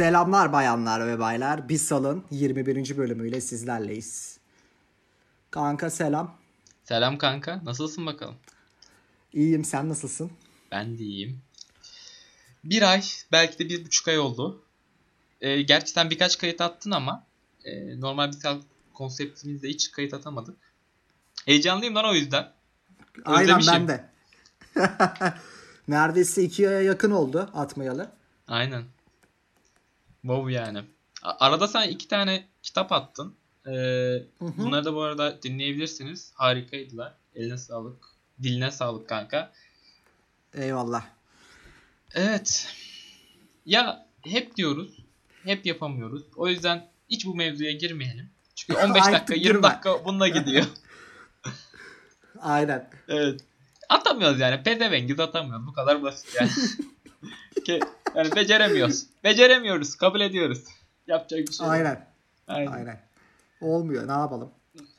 Selamlar bayanlar ve baylar. Bir salın 21. bölümüyle sizlerleyiz. Kanka selam. Selam kanka. Nasılsın bakalım? İyiyim sen nasılsın? Ben de iyiyim. Bir ay, belki de bir buçuk ay oldu. Ee, gerçi sen birkaç kayıt attın ama e, normal bir konseptimizde hiç kayıt atamadık. Heyecanlıyım lan o yüzden. Aynen Özlemişim. ben de. Neredeyse iki aya yakın oldu atmayalı. Aynen. Wow yani. Arada sen iki tane kitap attın. Ee, bunları da bu arada dinleyebilirsiniz. Harikaydılar. Eline sağlık. Diline sağlık kanka. Eyvallah. Evet. Ya hep diyoruz. Hep yapamıyoruz. O yüzden hiç bu mevzuya girmeyelim. Çünkü 15 Artık dakika 20 girme. dakika bununla gidiyor. Aynen. evet. Atamıyoruz yani. Pezevengiz atamıyoruz. Bu kadar basit yani. Yani beceremiyoruz. Beceremiyoruz. Kabul ediyoruz. Yapacak bir şey yok. Aynen. Aynen. Aynen. Olmuyor ne yapalım.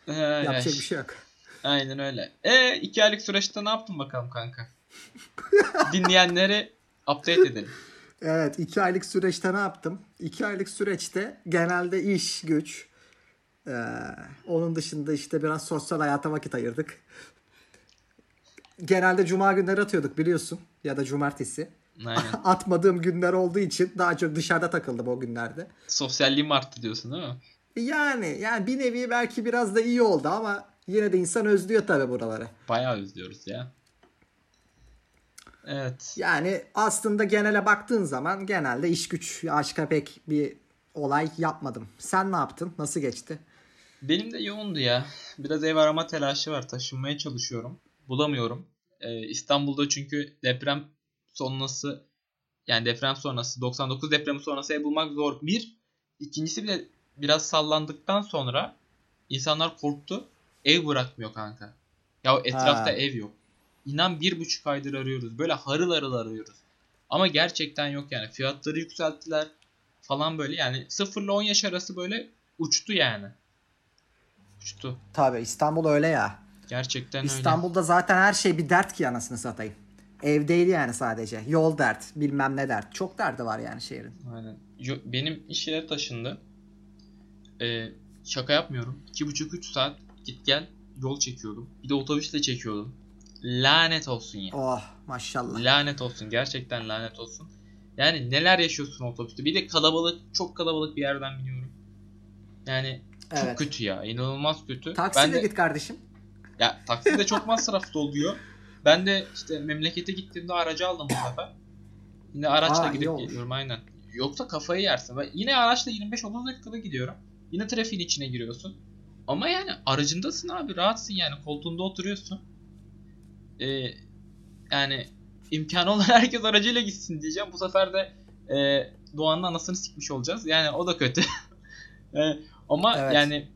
Ay, Yapacak bir şey yok. Aynen öyle. E iki aylık süreçte ne yaptın bakalım kanka? Dinleyenleri update edelim. Evet iki aylık süreçte ne yaptım? İki aylık süreçte genelde iş, güç. Ee, onun dışında işte biraz sosyal hayata vakit ayırdık. Genelde cuma günleri atıyorduk biliyorsun. Ya da cumartesi. Aynen. Atmadığım günler olduğu için daha çok dışarıda takıldım o günlerde. Sosyalliğim arttı diyorsun değil mi? Yani yani bir nevi belki biraz da iyi oldu ama yine de insan özlüyor tabii buraları. Bayağı özlüyoruz ya. Evet. Yani aslında genele baktığın zaman genelde iş güç aşka pek bir olay yapmadım. Sen ne yaptın? Nasıl geçti? Benim de yoğundu ya. Biraz ev arama telaşı var. Taşınmaya çalışıyorum. Bulamıyorum. Ee, İstanbul'da çünkü deprem sonrası yani deprem sonrası 99 depremi sonrası ev bulmak zor. Bir. ikincisi bile biraz sallandıktan sonra insanlar korktu. Ev bırakmıyor kanka. Ya etrafta Ha. ev yok. İnan bir buçuk aydır arıyoruz. Böyle harıl harıl arıyoruz. Ama gerçekten yok yani. Fiyatları yükselttiler falan böyle. Yani 0 ile 10 yaş arası böyle uçtu yani. Uçtu. Tabii İstanbul öyle ya. Gerçekten öyle. İstanbul'da zaten her şey bir dert ki anasını satayım. Ev değil yani sadece. Yol dert, bilmem ne dert. Çok derdi var yani şehrin. Aynen. Yo- Benim iş yeri taşındı. Ee, şaka yapmıyorum. 2,5-3 saat git gel yol çekiyordum. Bir de otobüsle çekiyordum. Lanet olsun ya. Oh maşallah. Lanet olsun. Gerçekten lanet olsun. Yani neler yaşıyorsun otobüste. Bir de kalabalık, çok kalabalık bir yerden biniyorum. Yani çok Evet. kötü ya. İnanılmaz kötü. Taksiyle ben de, git kardeşim. Ya taksi de çok masraflı oluyor. Ben de işte memlekete gittiğimde aracı aldım bu sefer. Yine araçla Aa, gidip geliyorum aynen. Yoksa kafayı yersin. Ben yine araçla 25-30 dakikada gidiyorum. Yine trafiğin içine giriyorsun. Ama yani aracındasın abi rahatsın yani koltuğunda oturuyorsun. Ee, yani imkanı olan herkes aracıyla gitsin diyeceğim. Bu sefer de e, Doğan'ın anasını sikmiş olacağız. Yani o da kötü. E, ama Evet. yani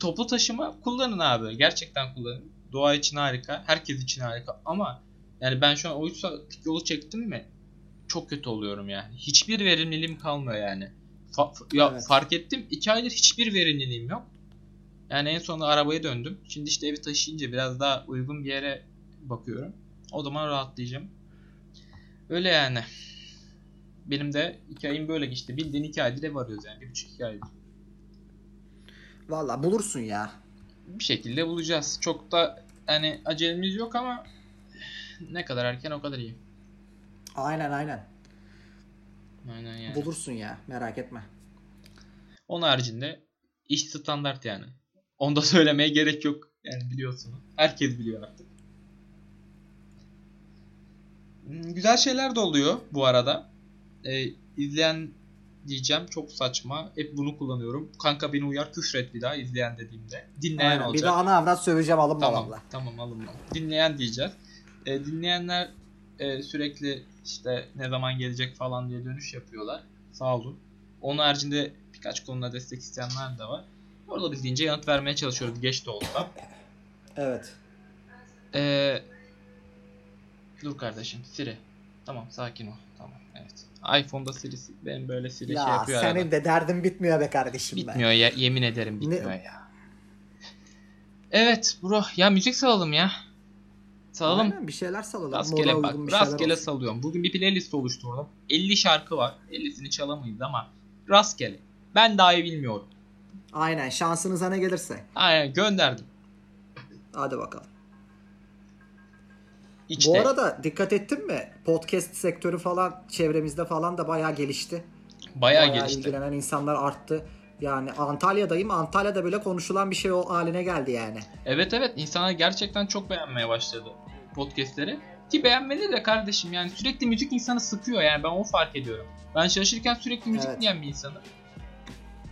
toplu taşıma kullanın abi. Gerçekten kullanın. Doğa için harika. Herkes için harika. Ama yani ben şu an o 3 saatlik yolu çektim mi çok kötü oluyorum yani. Hiçbir verimliliğim kalmıyor yani. Fa- ya Evet. fark ettim 2 aydır hiçbir verimliliğim yok. Yani en sonunda arabaya döndüm. Şimdi işte evi taşıyınca biraz daha uygun bir yere bakıyorum. O zaman rahatlayacağım. Öyle yani. Benim de 2 ayım böyle geçti. Bildiğin 2 aydır ev arıyoruz yani. 1,5-2 aydır. Valla bulursun ya. Bir şekilde bulacağız. Çok da hani acelemiz yok ama ne kadar erken o kadar iyi. Aynen aynen. Aynen yani. Bulursun ya merak etme. Onun haricinde iş standart yani. Onu da söylemeye gerek yok. Yani biliyorsunuz. Herkes biliyor artık. Hmm, Güzel şeyler de oluyor bu arada. Ee, izleyen diyeceğim çok saçma. Hep bunu kullanıyorum. Kanka beni uyar küfret bir daha izleyen dediğimde. Dinleyen Aynen. olacak. Bir de ana avrat söveceğim alınma Tamam, valla. tamam alınma. Dinleyen diyeceğiz. E, dinleyenler e, sürekli işte ne zaman gelecek falan diye dönüş yapıyorlar. Sağ olun. Onun haricinde birkaç konuda destek isteyenler de var. Olabildiğince yanıt vermeye çalışıyoruz geç de olsa. Evet. E, dur kardeşim Siri. Tamam sakin ol. İPhone'da Siri benim böyle Siri şey Ya yapıyor senin arada. de derdin bitmiyor be kardeşim. Bitmiyor ya yemin ederim Ne- bitmiyor ya. Evet bro ya müzik salalım ya. Salalım. Aynen, bir şeyler salalım. Rastgele Moda bak uygun rastgele olsun. salıyorum. Bugün bir playlist oluşturdum. 50 şarkı var. 50'sini çalamayız ama rastgele. Ben daha iyi bilmiyorum. Aynen şansınıza ne gelirse. Aynen gönderdim. Hadi bakalım. İçte. Bu arada dikkat ettin mi? Podcast sektörü falan çevremizde falan da bayağı gelişti. bayağı, gelişti. ilgilenen insanlar arttı. Yani Antalya'dayım. Antalya'da bile konuşulan bir şey o haline geldi yani. Evet evet insanlar gerçekten çok beğenmeye başladı podcastleri. Ki beğenmeli de kardeşim yani sürekli müzik insanı sıkıyor yani ben onu fark ediyorum. Ben çalışırken sürekli müzik Evet. dinleyen bir insanım.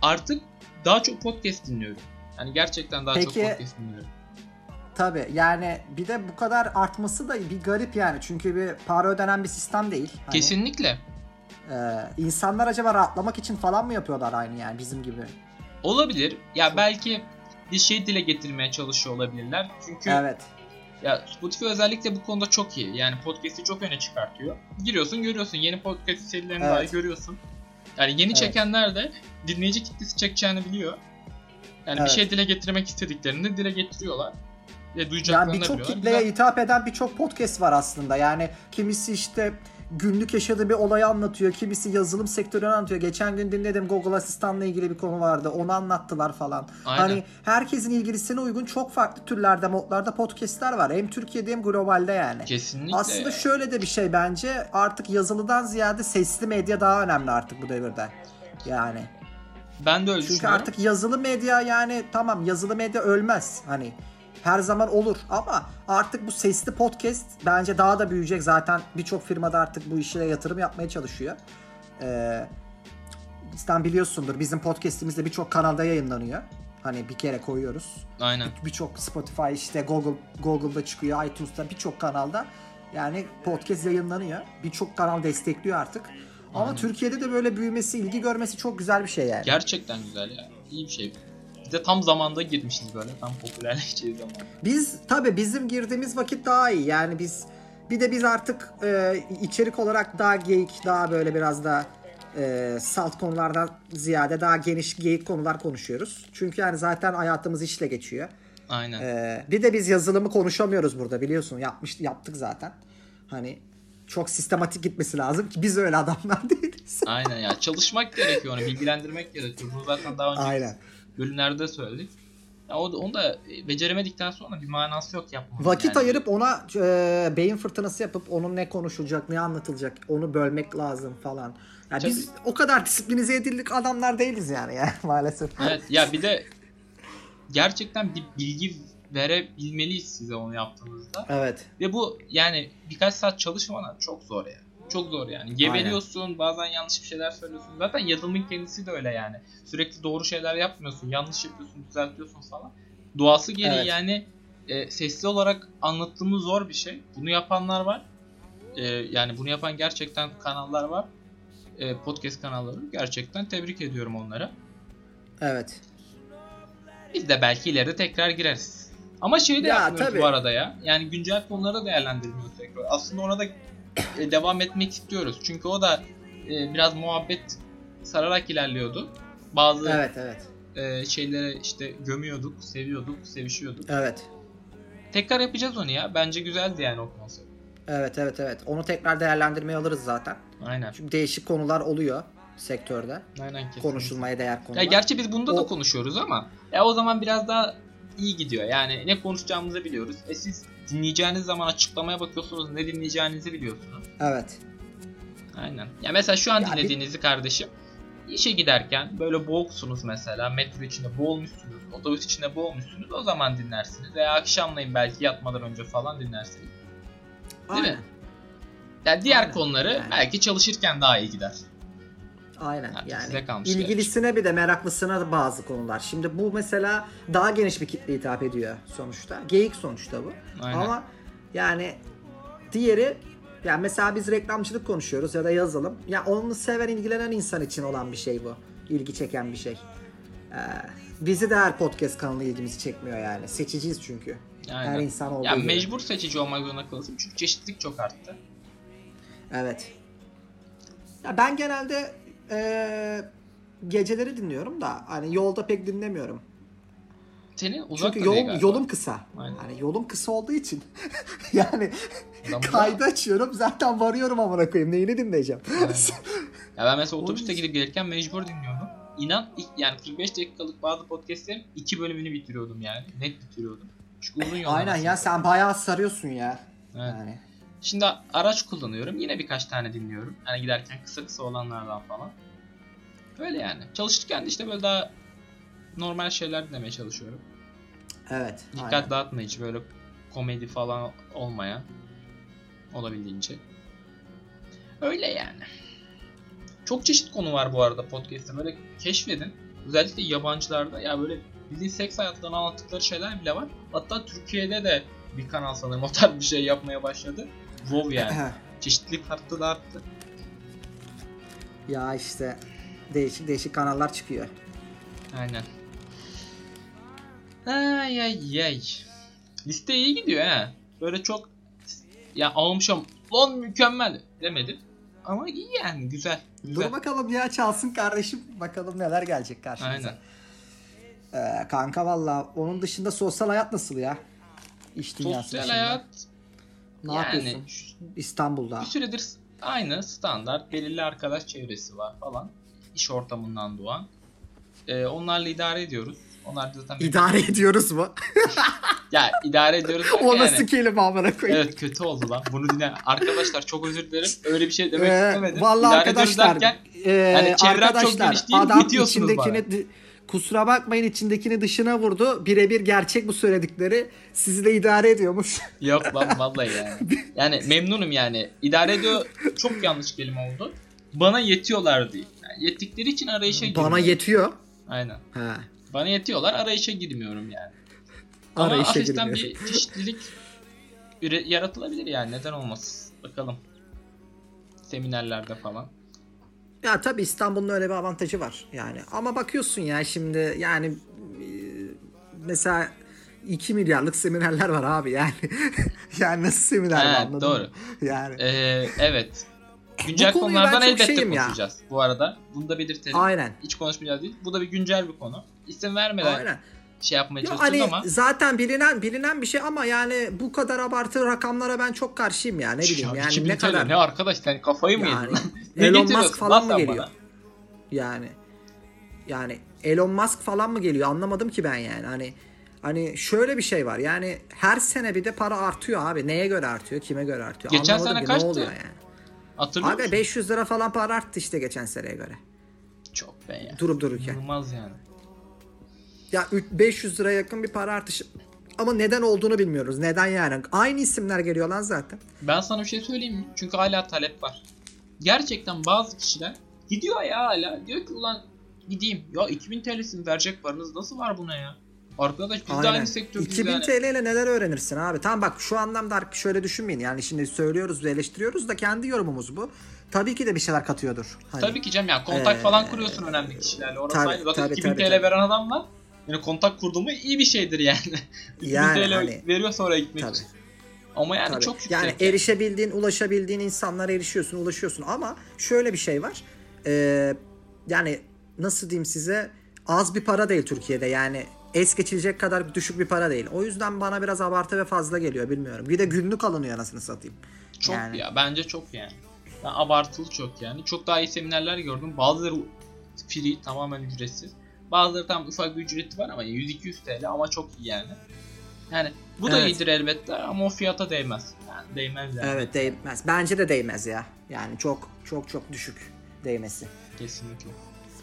Artık daha çok podcast dinliyorum. Yani gerçekten daha çok Peki- podcast dinliyorum. Tabi yani bir de bu kadar artması da bir garip yani. Çünkü bir para ödenen bir sistem değil. Hani, Kesinlikle. e, insanlar acaba rahatlamak için falan mı yapıyorlar aynı yani bizim gibi? Olabilir. Ya belki bir şey dile getirmeye çalışıyor olabilirler. Çünkü Evet. ya Spotify özellikle bu konuda çok iyi. Yani podcast'i çok öne çıkartıyor. Giriyorsun görüyorsun. Yeni podcast serilerini Evet. dahi görüyorsun. Yani yeni Evet. çekenler de dinleyici kitlesi çekeceğini biliyor. Yani Evet. bir şey dile getirmek istediklerini dile getiriyorlar. Ve Yani duyacaklarını da birçok kitleye Güzel. hitap eden birçok podcast var aslında. Yani kimisi işte günlük yaşadığı bir olayı anlatıyor. Kimisi yazılım sektörünü anlatıyor. Geçen gün dinledim Google Asistan'la ilgili bir konu vardı. Onu anlattılar falan. Aynen. Hani herkesin ilgilisine uygun çok farklı türlerde, modlarda podcastler var. Hem Türkiye'de hem globalde yani. Kesinlikle. Aslında şöyle de bir şey bence artık yazılıdan ziyade sesli medya daha önemli artık bu devirde. Yani. ben de öyle Çünkü düşünüyorum. artık yazılı medya yani tamam yazılı medya ölmez. Hani her zaman olur ama artık bu sesli podcast bence daha da büyüyecek. Zaten birçok firmada artık bu işe yatırım yapmaya çalışıyor. Ee, sen biliyorsundur bizim podcast'imiz de birçok kanalda yayınlanıyor. Hani bir kere koyuyoruz. Aynen. Birçok Spotify işte Google Google'da çıkıyor, iTunes'ta birçok kanalda yani podcast yayınlanıyor. Birçok kanal destekliyor artık. Ama Aynen. Türkiye'de de böyle büyümesi, ilgi görmesi çok güzel bir şey yani. Gerçekten güzel ya. İyi bir şey. Bir de tam zamanda girmişiz böyle. Tam popülerleşeceği zaman. Biz tabii bizim girdiğimiz vakit daha iyi. Yani biz bir de biz artık e, içerik olarak daha geyik, daha böyle biraz da e, salt konulardan ziyade daha geniş geyik konular konuşuyoruz. Çünkü yani zaten hayatımız işle geçiyor. Aynen. E, bir de biz yazılımı konuşamıyoruz burada biliyorsun. Yapmış yaptık zaten. Hani çok sistematik gitmesi lazım ki biz öyle adamlar değiliz. Aynen ya. Çalışmak gerekiyor onu. Bilgilendirmek gerekiyor. Bunu zaten daha önce Aynen. Bölümlerde söyledik. Ya o da, onu da beceremedikten sonra bir manası yok yapmanın. Vakit yani. ayırıp ona e, beyin fırtınası yapıp onun ne konuşulacak, ne anlatılacak onu bölmek lazım falan. Ya biz o kadar disiplinize edildik adamlar değiliz yani ya maalesef. Evet ya bir de gerçekten bir bilgi verebilmeliyiz size onu yaptığınızda. Evet. Ve bu yani birkaç saat çalışmadan çok zor ya. Çok zor yani. Geveliyorsun, bazen yanlış bir şeyler söylüyorsun. Zaten yazılımın kendisi de öyle yani. Sürekli doğru şeyler yapmıyorsun, yanlış yapıyorsun, düzeltiyorsun falan. Doğası gereği Evet. yani e, sesli olarak anlattığımız zor bir şey. Bunu yapanlar var. E, yani bunu yapan gerçekten kanallar var. E, podcast kanalları. Gerçekten tebrik ediyorum onları. Evet. Biz de belki ileride tekrar gireriz. Ama şeyi de Ya, yapmıyoruz tabii. bu arada ya. Yani güncel konuları değerlendirmiyoruz tekrar. Aslında ona da devam etmek istiyoruz. Çünkü o da e, biraz muhabbet sararak ilerliyordu. Bazı Evet, evet. e, şeyleri işte gömüyorduk, seviyorduk, sevişiyorduk. Evet. Tekrar yapacağız onu ya. Bence güzeldi yani o konsept. Evet, evet, evet. Onu tekrar değerlendirmeye alırız zaten. Aynen. Çünkü değişik konular oluyor sektörde. Aynen kesinlikle. Konuşulmaya değer konular. Ya gerçi biz bunda da O- konuşuyoruz ama ya o zaman biraz daha iyi gidiyor. Yani ne konuşacağımızı biliyoruz. E siz dinleyeceğiniz zaman açıklamaya bakıyorsunuz ne dinleyeceğinizi biliyorsunuz. Evet. Aynen. Ya mesela şu an Ya bir- dinlediğinizi kardeşim işe giderken böyle boğuksunuz mesela metro içinde boğulmuşsunuz, otobüs içinde boğulmuşsunuz o zaman dinlersiniz veya akşamleyin belki yatmadan önce falan dinlersiniz. Değil Aynen. mi? Yani diğer Aynen. konuları Yani. belki çalışırken daha iyi gider. Aynen Artık yani. size kalmış İlgilisine bir de meraklısına da bazı konular. Şimdi bu mesela daha geniş bir kitle hitap ediyor sonuçta. Geyik sonuçta bu. Aynen. Ama yani diğeri yani mesela biz reklamcılık konuşuyoruz ya da yazılım. Ya onu seven, ilgilenen insan için olan bir şey bu. İlgi çeken bir şey. Ee, bizi de her podcast kanalı ilgimizi çekmiyor yani. Seçiciyiz çünkü. Aynen. Her insan olduğu Ya gibi. mecbur seçici olmak zorunda kalırsın çünkü çeşitlilik çok arttı. Evet. Ya ben genelde eee, geceleri dinliyorum da hani yolda pek dinlemiyorum. Senin uzak Çünkü yol, galiba. yolum kısa. Aynen. Hani yolum kısa olduğu için yani kaydı açıyorum zaten varıyorum amına koyayım neyini dinleyeceğim. Ya ben mesela otobüste gidip gelirken mecbur dinliyordum. İnan yani 45 dakikalık bazı podcastlerin iki bölümünü bitiriyordum yani. Net bitiriyordum. Çünkü uzun yol. Aynen ya sen bayağı sarıyorsun ya. Evet. Yani. Şimdi araç kullanıyorum. Yine birkaç tane dinliyorum. Hani giderken kısa kısa olanlardan falan. Böyle yani. Çalışırken de işte böyle daha normal şeyler dinlemeye çalışıyorum. Evet. Dikkat aynen. dağıtmayıcı böyle komedi falan olmayan olabildiğince. Öyle yani. Çok çeşit konu var bu arada podcast'te. Böyle keşfedin. Özellikle yabancılarda ya böyle bildiğin seks hayatlarını anlattıkları şeyler bile var. Hatta Türkiye'de de bir kanal sanırım o tarz bir şey yapmaya başladı. WoW yani. Çeşitlilik arttı da arttı. ya işte değişik değişik kanallar çıkıyor. Aynen. Ay ay ay. Liste iyi gidiyor ha. Böyle çok ya almışım lan mükemmel demedim. Ama iyi yani güzel. güzel. Dur bakalım ya çalsın kardeşim. Bakalım neler gelecek karşımıza. Aynen. Ee, kanka valla onun dışında sosyal hayat nasıl ya? İş dünyası Sosyal dışında. hayat Ne yani yapıyorsun İstanbul'da? bir süredir aynı standart belirli arkadaş çevresi var falan. İş ortamından doğan. Ee, onlarla idare ediyoruz. Onlar da zaten İdare ediyoruz mu? ya idare ediyoruz. o yani- nasıl kelime amına koyayım? Evet kötü oldu lan. Bunu dinle. Arkadaşlar çok özür dilerim. Öyle bir şey demek Ee, istemedim. Vallahi İdare arkadaşlar, derken e, yani çevrem çok geniş değil, adam içindekini di- kusura bakmayın içindekini dışına vurdu. Birebir gerçek bu söyledikleri. Sizi de idare ediyormuş. yok lan vallahi yani. Yani memnunum yani. İdare ediyor çok yanlış kelime oldu. Bana yetiyorlar değil. Yani yettikleri için arayışa girmiyorum. Bana yetiyor. Aynen. Ha. Bana yetiyorlar arayışa girmiyorum yani. Ama Arayışa hafiften bir çeşitlilik yaratılabilir yani. Neden olmaz? Bakalım. Seminerlerde falan. Ya tabii İstanbul'un öyle bir avantajı var yani. Ama bakıyorsun ya şimdi yani e, mesela 2 milyarlık seminerler var abi yani. yani nasıl seminer bu anladın doğru. mı? Yani Ee, evet. Güncel Bu konulardan elbette şeyim ya. konuşacağız. Bu arada bunu da belirtelim. aynen. Hiç konuşmayacağız değil. Bu da bir güncel bir konu. İsim vermeden Aynen. Şey yapmaya Ya hani ama zaten bilinen bilinen bir şey ama yani bu kadar abartı rakamlara ben çok karşıyım ya ne bileyim Ya yani 2000 ne kadar ne arkadaş sen kafayı mı Yani, yedin? ne Elon Musk lan falan mı geliyor? bana? yani yani Elon Musk falan mı geliyor anlamadım ki ben yani hani hani şöyle bir şey var yani her sene bir de para artıyor abi neye göre artıyor kime göre artıyor Geçen anlamadım sene ki, kaçtı? ne oluyor yani Hatırlıyor abi musun? 500 lira falan para arttı işte geçen seneye göre Çok be ya. durup dururken İnanılmaz yani. Ya üç- 500 lira yakın bir para artışı ama neden olduğunu bilmiyoruz neden yani aynı isimler geliyor lan zaten Ben sana bir şey söyleyeyim mi? Çünkü hala talep var. Gerçekten bazı kişiler gidiyor ya hala. Diyor ki ulan gideyim. Ya 2000 TL'sini verecek paranız nasıl var buna ya? Arkadaş biz de Aynen. aynı sektördeyiz 2000 yani. TL ile neler öğrenirsin abi? Tamam bak şu anlamda şöyle düşünmeyin. Yani şimdi söylüyoruz ve eleştiriyoruz da kendi yorumumuz bu. Tabii ki de bir şeyler katıyordur. Hani, Tabii ki Cem ya kontak Ee, falan kuruyorsun önemli kişilerle. Orası tabii, aynı. Zaten tabii, 2000 tabii, TL tabii. veren adamla yani kontak kurduğumu iyi bir şeydir yani. 2000 Yani hani- veriyor sonra gitmek Tabii. için. Ama yani Tabii. çok yüksek. Yani erişebildiğin, ulaşabildiğin insanlara erişiyorsun, ulaşıyorsun. Ama şöyle bir şey var. Ee, yani nasıl diyeyim size az bir para değil Türkiye'de. Yani es geçilecek kadar düşük bir para değil. O yüzden bana biraz abartı ve fazla geliyor bilmiyorum. Bir de günlük alınıyor anasını satayım. Çok Yani. ya bence çok yani. Ben abartılı çok yani. Çok daha iyi seminerler gördüm. Bazıları free tamamen ücretsiz. Bazıları tam ufak bir ücreti var ama 100-200 TL ama çok iyi yani. Yani bu da Evet. iyidir elbette ama o fiyata değmez. Yani değmez yani. Evet değmez. Bence de değmez ya. Yani çok çok çok düşük değmesi. Kesinlikle.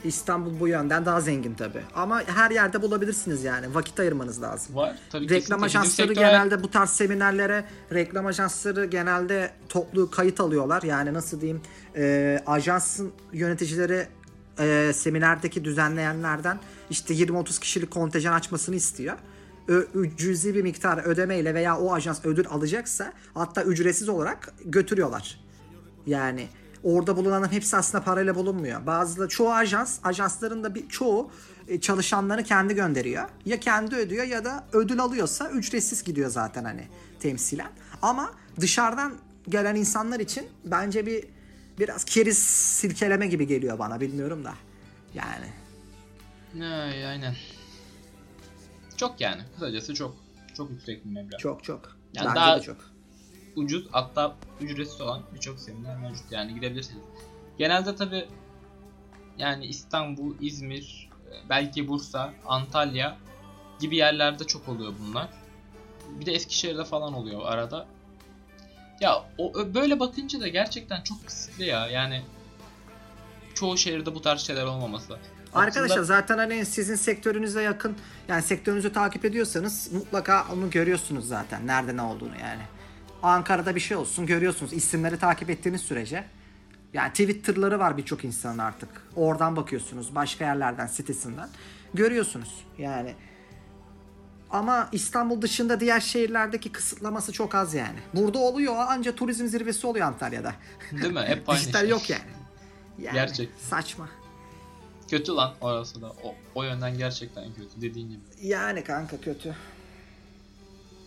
İstanbul bu yönden daha zengin tabi. Ama her yerde bulabilirsiniz yani. Vakit ayırmanız lazım. Var. Tabii Reklam kesinlikle. Bizim ajansları sektör- genelde bu tarz seminerlere reklam ajansları genelde toplu kayıt alıyorlar. Yani nasıl diyeyim e, ajansın yöneticileri e, seminerdeki düzenleyenlerden işte 20-30 kişilik kontenjan açmasını istiyor. Ö, cüzi bir miktar ödemeyle veya o ajans ödül alacaksa hatta ücretsiz olarak götürüyorlar. Yani orada bulunanların hepsi aslında parayla bulunmuyor. Bazı çoğu ajans, ajansların da bir çoğu e, çalışanlarını kendi gönderiyor. Ya kendi ödüyor ya da ödül alıyorsa ücretsiz gidiyor zaten hani temsilen. Ama dışarıdan gelen insanlar için bence bir biraz keriz silkeleme gibi geliyor bana bilmiyorum da. Yani Ay, aynen. Çok yani. Kısacası çok. Çok yüksek bir meblağ. çok çok. Yani bence daha- çok. ucuz hatta ücretsiz olan birçok seminer mevcut yani gidebilirsiniz. Genelde tabi yani İstanbul, İzmir, e, belki Bursa, Antalya gibi yerlerde çok oluyor bunlar. Bir de Eskişehir'de falan oluyor arada. Ya o böyle bakınca da gerçekten çok kısıtlı ya. Yani çoğu şehirde bu tarz şeyler olmaması. Arkadaşlar Aslında- zaten hani sizin sektörünüze yakın yani sektörünüzü takip ediyorsanız mutlaka onu görüyorsunuz zaten nerede ne olduğunu yani. Ankara'da bir şey olsun görüyorsunuz isimleri takip ettiğiniz sürece. Yani Twitter'ları var birçok insanın artık. Oradan bakıyorsunuz başka yerlerden sitesinden görüyorsunuz yani. Ama İstanbul dışında diğer şehirlerdeki kısıtlaması çok az yani. Burada oluyor anca turizm zirvesi oluyor Antalya'da. Değil mi? Hep aynı Dijital şey. yok yani. yani Gerçek. Saçma. Kötü lan orası da. O, o yönden gerçekten kötü dediğin gibi. Yani kanka kötü.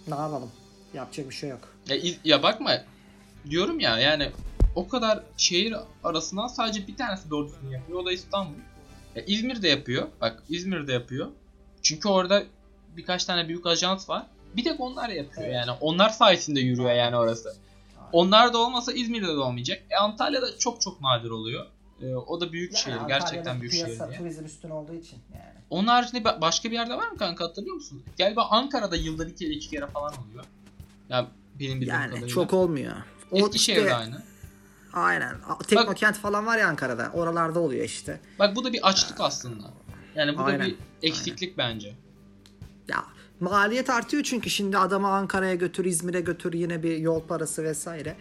Ne yapalım? Yapacak bir şey yok. Ya, ya bakma diyorum ya yani o kadar şehir arasından sadece bir tanesi doğru düzgün yapıyor. O da İstanbul. Ya, İzmir de yapıyor. Bak İzmir de yapıyor. Çünkü orada birkaç tane büyük ajans var. Bir tek onlar yapıyor Evet. yani. Onlar sayesinde yürüyor yani orası. Onlar da olmasa İzmir'de de olmayacak. E, Antalya'da çok çok nadir oluyor. E, o da büyük şehir. Gerçekten büyük şehir diye. turizm üstün olduğu için yani. Onun haricinde ba- başka bir yerde var mı kanka hatırlıyor musun? Galiba Ankara'da yılda bir kere iki kere falan oluyor. Ya benim bildiğim Yani kadarıyla. çok olmuyor. O Eskişehir'de işte, aynı. aynen. Teknokent falan var ya Ankara'da. Oralarda oluyor işte. Bak bu da bir açlık aslında. Yani bu Aynen, da bir eksiklik bence. Ya maliyet artıyor çünkü şimdi adamı Ankara'ya götür, İzmir'e götür yine bir yol parası vesaire.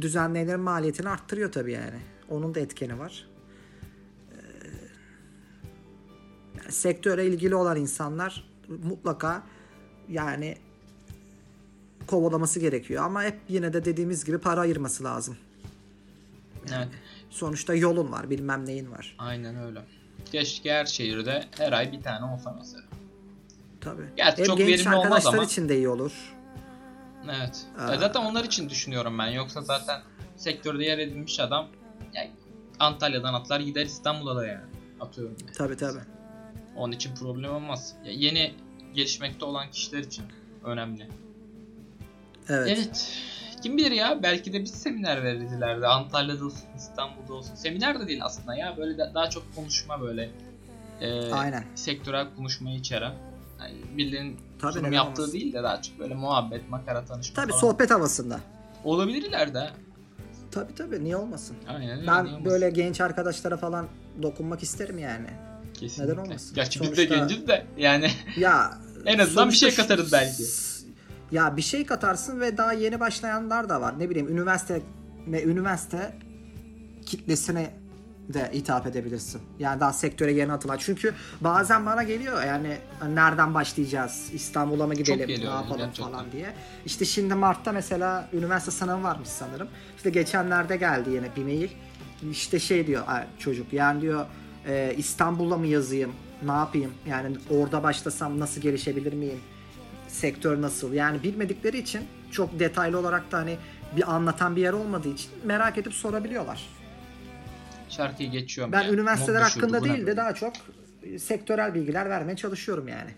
Düzenleyenlerin maliyetini arttırıyor tabii yani. Onun da etkeni var. Ee, yani sektöre ilgili olan insanlar mutlaka yani kovalaması gerekiyor ama hep yine de dediğimiz gibi para ayırması lazım. Evet. Sonuçta yolun var, bilmem neyin var. Aynen öyle. Keşke her şehirde her ay bir tane olsa mesela. Tabii. Gerçi Hem çok genç verimli olmaz ama. için de iyi olur. Evet. Aa. Ya zaten onlar için düşünüyorum ben. Yoksa zaten sektörde yer edinmiş adam yani Antalya'dan atlar gider İstanbul'a da yani. Atıyorum. yani. Tabii tabii. Onun için problem olmaz. Ya yeni gelişmekte olan kişiler için önemli. Evet. Evet. Kim bilir ya belki de biz seminer veririz ileride. Antalya'da olsun, İstanbul'da olsun. Seminer de değil aslında ya. Böyle de- daha çok konuşma böyle. Ee, Aynen. Sektörel konuşmayı içeren. Yani birilerinin Tabii, sunum yaptığı olmasın? değil de daha çok böyle muhabbet, makara, tanışma Tabii falan. sohbet havasında. Olabilir ileride. Tabii tabii niye olmasın? Aynen. Ben niye olmasın? böyle genç arkadaşlara falan dokunmak isterim yani. Kesinlikle. neden olmasın? Gerçi biz de Sonuçta- genciz de yani Ya En azından bir şey sonuçta katarız belki. Ya bir şey katarsın ve daha yeni başlayanlar da var. Ne bileyim üniversite ve üniversite kitlesine de hitap edebilirsin. Yani daha sektöre yeni atılan. Çünkü bazen bana geliyor yani nereden başlayacağız? İstanbul'a mı gidelim? ne yapalım gerçekten. falan diye. İşte şimdi Mart'ta mesela üniversite sınavı varmış sanırım. İşte geçenlerde geldi yine bir mail. İşte şey diyor "Ay, çocuk yani diyor e, İstanbul'a mı yazayım? Ne yapayım? Yani orada başlasam nasıl gelişebilir miyim? sektör nasıl yani bilmedikleri için çok detaylı olarak da hani bir anlatan bir yer olmadığı için merak edip sorabiliyorlar. Şarkıyı geçiyorum. Ben yani. üniversiteler Mod hakkında değil de böyle? daha çok e, sektörel bilgiler vermeye çalışıyorum yani.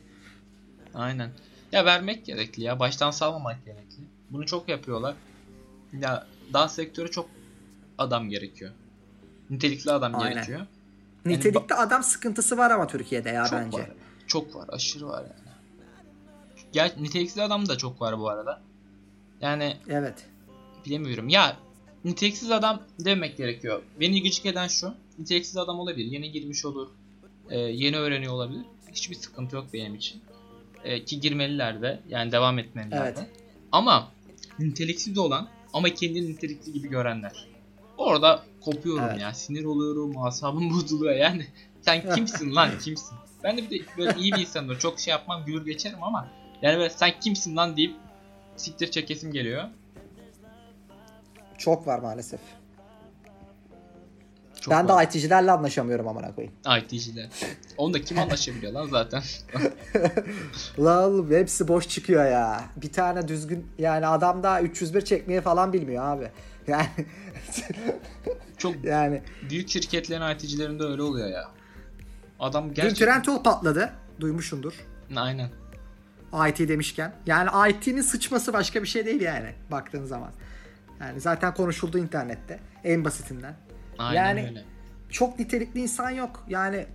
Aynen. Ya vermek gerekli ya. Baştan salmamak gerekli. Bunu çok yapıyorlar. Ya daha sektöre çok adam gerekiyor. Nitelikli adam Aynen. gerekiyor. Nitelikli adam sıkıntısı var ama Türkiye'de ya çok bence. var. Çok var. Aşırı var yani. Gel niteliksiz adam da çok var bu arada. Yani Evet. bilemiyorum. Ya niteliksiz adam demek gerekiyor. Beni gıcık eden şu. Niteliksiz adam olabilir. Yeni girmiş olur. e, yeni öğreniyor olabilir. Hiçbir sıkıntı yok benim için. E, ki girmeliler de. Yani devam etmeliler Evet. de. Ama niteliksiz olan ama kendini nitelikli gibi görenler. Orada kopuyorum Evet. ya. Sinir oluyorum. Asabım bozuluyor yani. Sen kimsin lan kimsin? Ben de bir de böyle iyi bir insanımdır. Çok şey yapmam gülür geçerim ama yani böyle sen kimsin lan deyip siktir çekesim geliyor. Çok var maalesef. Çok ben var. de IT'cilerle anlaşamıyorum amına koyayım. IT'ciler. Onunla kim anlaşabiliyor lan zaten? La oğlum hepsi boş çıkıyor ya. Bir tane düzgün yani adam daha 301 çekmeyi falan bilmiyor abi. Yani Çok yani büyük şirketlerin IT'cilerinde öyle oluyor ya. Adam dün gerçekten... Trendyol patladı. Duymuşsundur. Aynen. IT demişken. Yani IT'nin sıçması başka bir şey değil yani baktığın zaman. Yani zaten konuşuldu internette. En basitinden. Aynen Yani- öyle. Çok nitelikli insan yok. Yani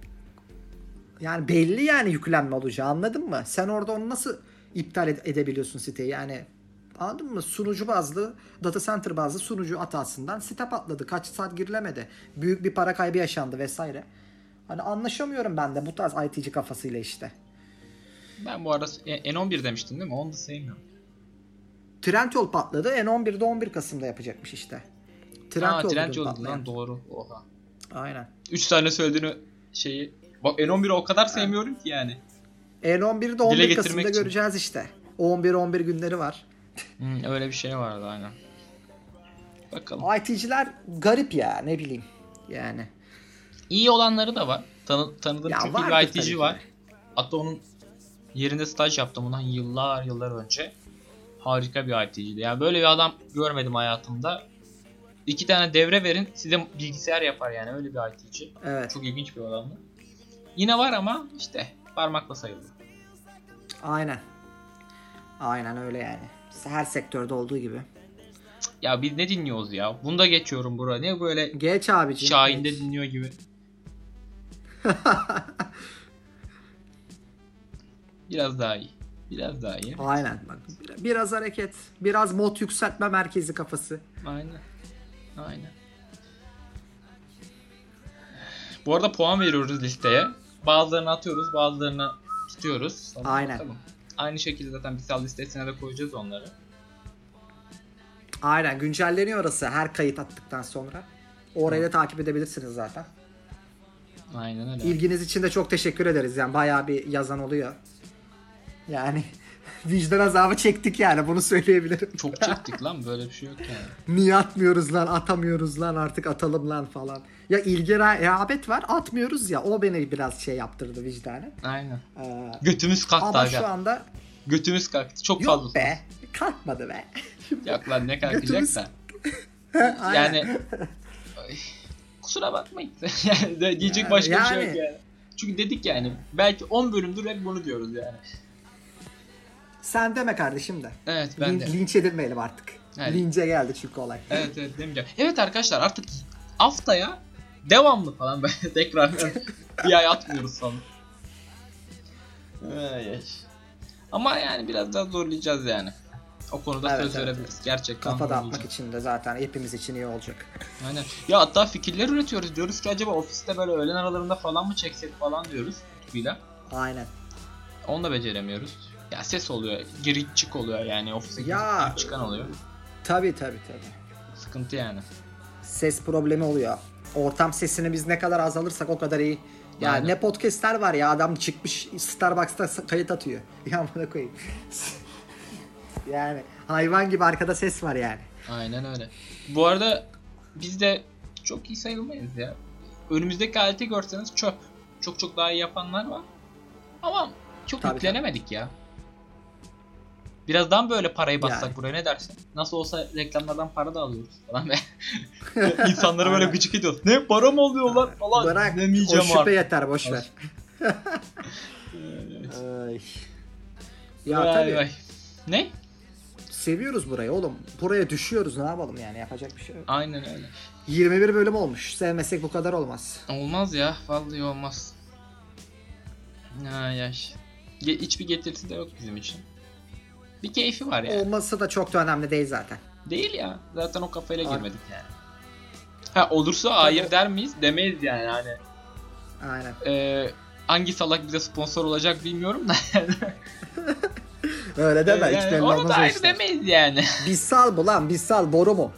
yani belli yani yüklenme olacağı anladın mı? Sen orada onu nasıl iptal ede- edebiliyorsun siteyi? Yani anladın mı? Sunucu bazlı, data center bazlı sunucu hatasından site patladı. Kaç saat girilemedi. Büyük bir para kaybı yaşandı vesaire. Hani anlaşamıyorum ben de bu tarz IT'ci kafasıyla işte. Ben bu arada E- N11 demiştin değil mi? Onu da sevmiyorum. Trendyol patladı. N11'de 11 Kasım'da yapacakmış işte. Aa Trendyol Trendyol patlayan. lan doğru. Oha. Aynen. 3 tane söylediğini şeyi. Bak N11'i o kadar sevmiyorum ki yani. N11'de 11 getirmek Kasım'da için. göreceğiz işte. 11-11 günleri var. Hmm, öyle bir şey vardı aynen. Bakalım. IT'ciler garip ya ne bileyim. Yani. İyi olanları da var. Tanı, tanıdığım Ya çok iyi bir. IT'ci var. Hatta onun yerinde staj yaptım bundan yıllar yıllar önce. Harika bir IT'ciydi. Yani böyle bir adam görmedim hayatımda. İki tane devre verin size bilgisayar yapar yani öyle bir IT'ci. Evet. Çok ilginç bir adamdı. Yine var ama işte parmakla sayılır. Aynen. Aynen öyle yani. Her sektörde olduğu gibi. Ya biz ne dinliyoruz ya? Bunda geçiyorum buraya. Ne böyle Geç abicim. Şahin'de geç. dinliyor gibi. Biraz daha iyi. Biraz daha iyi. Aynen. Bak, biraz hareket. Biraz mod yükseltme merkezi kafası. Aynen. Aynen. Bu arada puan veriyoruz listeye. Bazılarını atıyoruz, bazılarını tutuyoruz. Sonra Aynen. bakalım. Aynı şekilde zaten Bisal listesine de koyacağız onları. Aynen güncelleniyor orası her kayıt attıktan sonra. Orayı da takip edebilirsiniz zaten. Aynen öyle. İlginiz için de çok teşekkür ederiz. Yani bayağı bir yazan oluyor. Yani vicdan azabı çektik yani bunu söyleyebilirim. Çok çektik lan böyle bir şey yok yani. Niye atmıyoruz lan atamıyoruz lan artık atalım lan falan. Ya ilgi rağbet var atmıyoruz ya o beni biraz şey yaptırdı vicdanen. Aynen. Ee, Götümüz kalktı ama aga. şu anda Götümüz kalktı. Çok fazla. yok be kalkmadı be. Yok lan ne kalkacak Götümüz-. Yani kusura bakmayın. yani diyecek Yani- başka bir şey yok yani. yani. Çünkü dedik yani belki 10 bölümdür hep bunu diyoruz yani. Sen deme kardeşim de. Evet ben Lin- de. linç edilmeyelim artık. Evet. Lince geldi çünkü olay. Evet evet demeyeceğim. Evet arkadaşlar artık haftaya devamlı falan böyle tekrar bir ay atmıyoruz falan. Ama yani biraz daha zorlayacağız yani. O konuda Evet, söz evet, verebiliriz. Gerçekten Kafa dağıtmak için de zaten hepimiz için iyi olacak. Aynen. Ya hatta fikirler üretiyoruz. Diyoruz ki acaba ofiste böyle öğlen aralarında falan mı çeksek falan diyoruz. Tutuyla. Aynen. Onu da beceremiyoruz. Ya ses oluyor. Giriş çık oluyor yani ofise Ya- çıkan oluyor. Tabii tabii tabii. Sıkıntı yani. Ses problemi oluyor. Ortam sesini biz ne kadar azalırsak o kadar iyi. Ya Aynen. ne podcastler var ya adam çıkmış Starbucks'ta kayıt atıyor. Ya bana koyayım. yani hayvan gibi arkada ses var yani. Aynen öyle. Bu arada biz de çok iyi sayılmayız ya. Önümüzdeki aleti görseniz çöp. Çok çok daha iyi yapanlar var. Ama çok Tabii, yüklenemedik ya. Birazdan böyle parayı bassak Yani. buraya ne dersin? Nasıl olsa reklamlardan para da alıyoruz falan be. İnsanlara böyle gıcık ediyoruz. Ne para mı alıyorlar falan Bırak o şüphe artık. yeter boş ver. Ay. Ya Vay tabii vay. Ne? seviyoruz burayı oğlum. Buraya düşüyoruz ne yapalım yani yapacak bir şey yok. Aynen öyle. 21 bölüm olmuş. Sevmesek bu kadar olmaz. Olmaz ya. Vallahi olmaz. Ay ay. Hiçbir getirisi de yok bizim için. Bir keyfi var yani. Olması da çok da önemli değil zaten. Değil ya. Zaten o kafayla Aynen. girmedik yani. Ha olursa hayır der miyiz? Demeyiz yani hani. Aynen. Ee, hangi salak bize sponsor olacak bilmiyorum da. Öyle deme. yani hiç belli onu da hayır işler. demeyiz yani. Biz sal bu lan biz sal boru mu?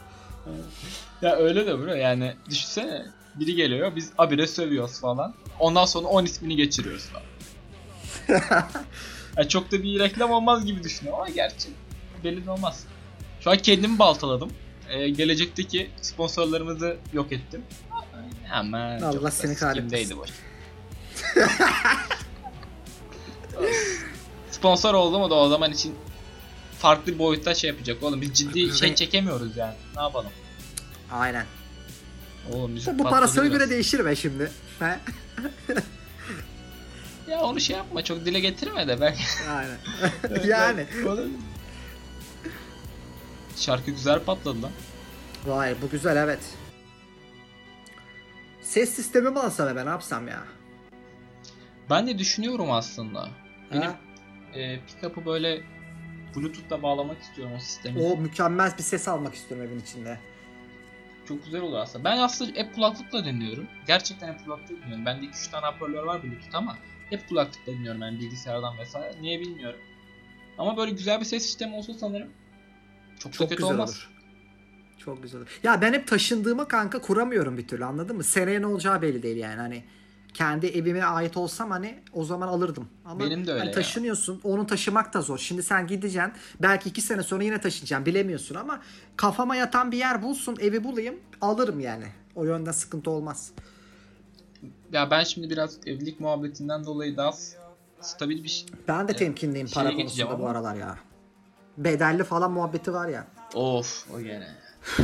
Ya öyle de bro yani düşünsene biri geliyor biz abire sövüyoruz falan. Ondan sonra 10 ismini geçiriyoruz falan. Ya çok da bir reklam olmaz gibi düşünüyorum ama gerçi belli olmaz. Şu an kendimi baltaladım. Ee, gelecekteki sponsorlarımızı yok ettim. Ama Allah çok seni kahretmesin. boş. Sponsor oldu mu da o zaman için farklı bir boyutta şey yapacak oğlum. Biz ciddi şey çekemiyoruz yani. Ne yapalım? Aynen. Oğlum Bu parasına göre değişir be şimdi. Ya onu şey yapma çok dile getirme de belki. Aynen. yani. Şarkı güzel patladı lan. Vay bu güzel evet. Ses sistemi mi alsam ben ne yapsam ya? Ben de düşünüyorum aslında. Benim Ha? e, pick-up'ı böyle Bluetooth'la bağlamak istiyorum o sistemi. O mükemmel bir ses almak istiyorum evin içinde. Çok güzel olur aslında. Ben aslında hep kulaklıkla dinliyorum. Gerçekten hep kulaklıkla dinliyorum. Bende 2-3 tane hoparlör var Bluetooth ama hep kulaklıkla dinliyorum yani bilgisayardan vesaire. Niye bilmiyorum. Ama böyle güzel bir ses sistemi olsa sanırım çok, Çok kötü güzel olmaz. olur. Çok güzel olur. Ya ben hep taşındığıma kanka kuramıyorum bir türlü anladın mı? Seneye ne olacağı belli değil yani hani. Kendi evime ait olsam hani o zaman alırdım. Ama Benim de öyle hani ya. taşınıyorsun onu taşımak da zor. Şimdi sen gideceksin belki iki sene sonra yine taşınacaksın bilemiyorsun ama kafama yatan bir yer bulsun evi bulayım alırım yani. O yönden sıkıntı olmaz. Ya ben şimdi biraz evlilik muhabbetinden dolayı daha stabil bir şey. Ben de temkinliyim para konusunda bu ama- aralar ya. Bedelli falan muhabbeti var ya. Of o gene.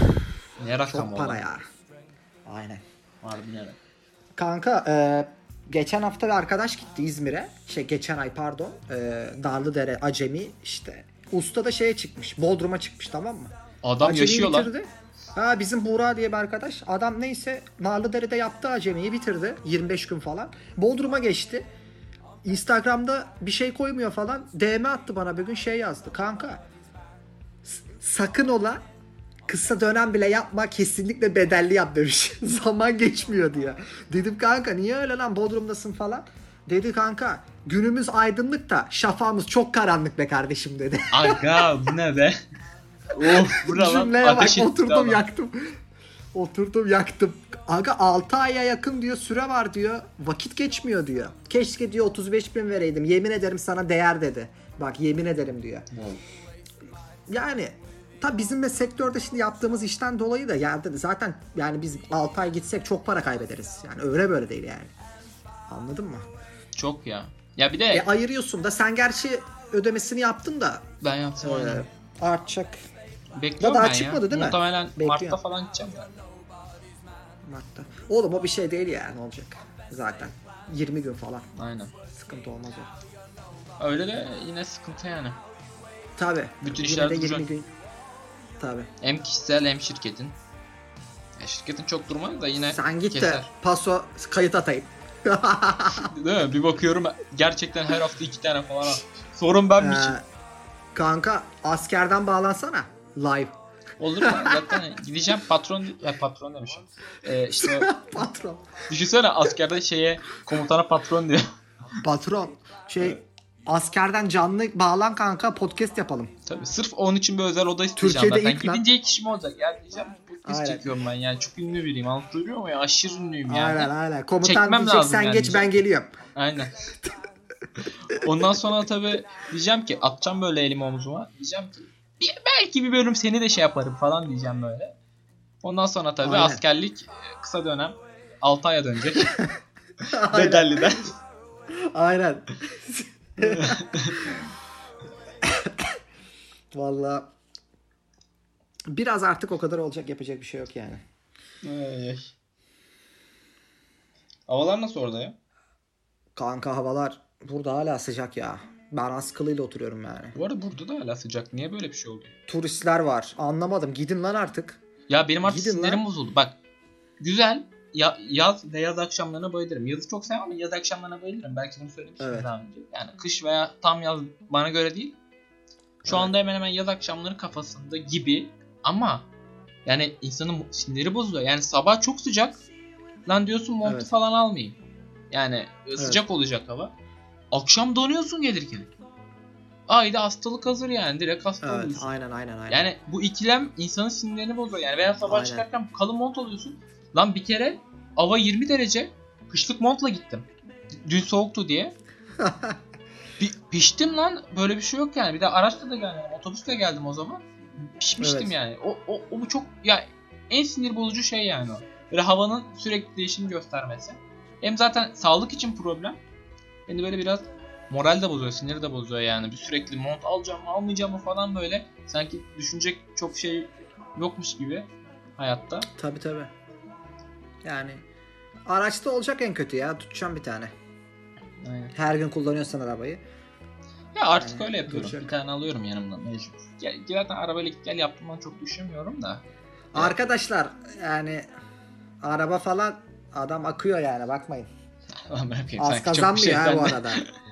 ne rakam Çok para oğlum? ya. Aynen. Harbi ne? Kanka e, geçen hafta bir arkadaş gitti İzmir'e. Şey geçen ay pardon. E, Darlıdere Acemi işte. Usta da şeye çıkmış. Bodrum'a çıkmış tamam mı? Adam Acemiyi yaşıyor lan. Ha bizim Buğra diye bir arkadaş. Adam neyse Narlıdere'de yaptı acemiyi bitirdi. 25 gün falan. Bodrum'a geçti. Instagram'da bir şey koymuyor falan. DM attı bana bir gün şey yazdı. Kanka sakın ola kısa dönem bile yapma kesinlikle bedelli yap demiş. Zaman geçmiyor diye. Dedim kanka niye öyle lan Bodrum'dasın falan. Dedi kanka günümüz aydınlık da şafağımız çok karanlık be kardeşim dedi. Aga bu ne be? bura lan Cümleye bak ateş oturdum adam. yaktım. Oturdum yaktım. Aga 6 aya yakın diyor süre var diyor. Vakit geçmiyor diyor. Keşke diyor 35 bin vereydim. Yemin ederim sana değer dedi. Bak yemin ederim diyor. Yani tabi bizim de sektörde şimdi yaptığımız işten dolayı da yani zaten yani biz 6 ay gitsek çok para kaybederiz. Yani öyle böyle değil yani. Anladın mı? Çok ya. Ya bir de E ayırıyorsun da sen gerçi ödemesini yaptın da ben yaptım e, artacak. Bekliyorum daha ben çıkmadı ya. değil mi? Muhtemelen Bekliyorum. Mart'ta falan gideceğim ben. Mart'ta. Oğlum o bir şey değil ya ne olacak zaten. 20 gün falan. Aynen. Sıkıntı olmaz o. Öyle de yine sıkıntı yani. Tabi. Bütün işler de 20 duracak. gün. Tabi. Hem kişisel hem şirketin. Ya şirketin çok durmaz da yine Sen git de keser. paso kayıt atayım. Değil mi? Bir bakıyorum gerçekten her hafta iki tane falan. al. Sorun benmişim. Ee, kanka askerden bağlansana. Live. Olur mu? Zaten gideceğim patron ya patron demişim. Ee, işte Patron. düşünsene askerde şeye komutana patron diyor. Patron. Şey askerden canlı bağlan kanka podcast yapalım. Tabii sırf onun için bir özel oda isteyeceğim Türkiye'de zaten. ilk lan. Gidince ilk işim olacak. Ya diyeceğim podcast Aynen. çekiyorum ben yani. Çok ünlü biriyim. Anlatabiliyor muyum? Aşırı ünlüyüm yani. Aynen aynen. Komutan Çekmem diyecek sen yani geç ben geliyorum. Aynen. Ondan sonra tabii diyeceğim ki atacağım böyle elimi omzuma. Diyeceğim ki "Bir- belki bir bölüm seni de şey yaparım falan diyeceğim böyle. Ondan sonra tabii Aynen. askerlik e, kısa dönem 6 aya dönecek. Bedelliden. Aynen. Valla biraz artık o kadar olacak yapacak bir şey yok yani. Ay. Havalar nasıl orada ya? Kanka havalar burada hala sıcak ya. Ben askılıyla oturuyorum yani. Bu arada burada da hala sıcak. Niye böyle bir şey oldu? Turistler var. Anlamadım. Gidin lan artık. Ya benim artık Gidin sinirlerim lan. bozuldu. Bak güzel ya, yaz ve yaz akşamlarına bayılırım. Yazı çok sevmem ama yaz akşamlarına bayılırım. Belki bunu söylemiştim Evet. daha önce. Yani kış veya tam yaz bana göre değil. Şu Evet. anda hemen hemen yaz akşamları kafasında gibi ama yani insanın siniri bozuyor. Yani sabah çok sıcak. Lan diyorsun montu Evet. falan almayayım. Yani sıcak olacak hava. Akşam donuyorsun gelirken. ayda hastalık hazır yani. Direkt hasta Evet oluyorsun. aynen aynen aynen. Yani bu ikilem insanın sinirlerini bozuyor. Yani veya sabah Aynen. çıkarken kalın mont alıyorsun. Lan bir kere hava 20 derece. Kışlık montla gittim. Dün soğuktu diye. Pi- piştim lan. Böyle bir şey yok yani. Bir de araçla da geldim. Otobüsle geldim o zaman. Pişmiştim Evet. yani. O, o, o bu çok ya en sinir bozucu şey yani o. Böyle havanın sürekli değişim göstermesi. Hem zaten sağlık için problem. Beni böyle biraz moral de bozuyor, sinir de bozuyor yani. Bir sürekli mont alacağım mı almayacağım mı falan böyle. Sanki düşünecek çok şey yokmuş gibi hayatta. Tabi tabi. Yani araçta olacak en kötü ya. Tutacağım bir tane. Aynen. Her gün kullanıyorsan arabayı. Ya artık Yani öyle yapıyorum. duracak. Bir tane alıyorum yanımda mecbur. Gel, zaten arabayla git gel yaptığımdan çok düşünmüyorum da. Arkadaşlar yani araba falan adam akıyor yani bakmayın. Az kazanmıyor şey ha bu arada.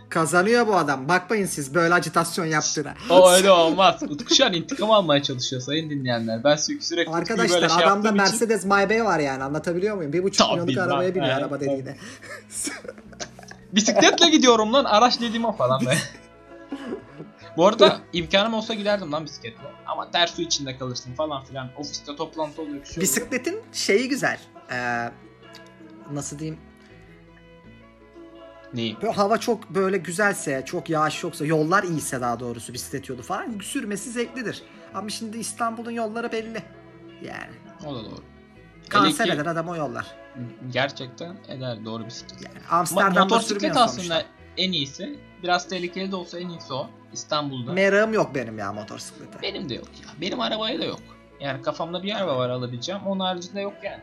Kazanıyor bu adam. Bakmayın siz böyle acitasyon yaptığına. O öyle olmaz. Utku şu an intikam almaya çalışıyor sayın dinleyenler. Ben sürekli sürekli Arkadaşlar böyle şey adamda yaptığım için- Mercedes Maybach var yani anlatabiliyor muyum? Bir buçuk Tabii milyonluk lan, arabaya biniyor evet, araba dediğine. Bisikletle gidiyorum lan araç dediğim o falan be. Bu arada imkanım olsa giderdim lan bisikletle. Ama ters su içinde kalırsın falan filan. Ofiste toplantı oluyor şey oluyor. Bisikletin şeyi güzel. Ee, nasıl diyeyim? Neyi? Böyle hava çok böyle güzelse, çok yağış yoksa, yollar iyiyse daha doğrusu bisiklet yolu falan sürmesi zevklidir. Ama şimdi İstanbul'un yolları belli. Yani O da doğru. kanser eder adam o yollar. Gerçekten eder doğru bisiklet. Yani Amsterdam'da motosiklet aslında sonuçta. en iyisi. Biraz tehlikeli de olsa en iyisi o. İstanbul'da. Merağım yok benim ya motosiklete. Benim de yok ya. Benim arabaya da yok. Yani kafamda bir araba var alabileceğim. Onun haricinde yok yani.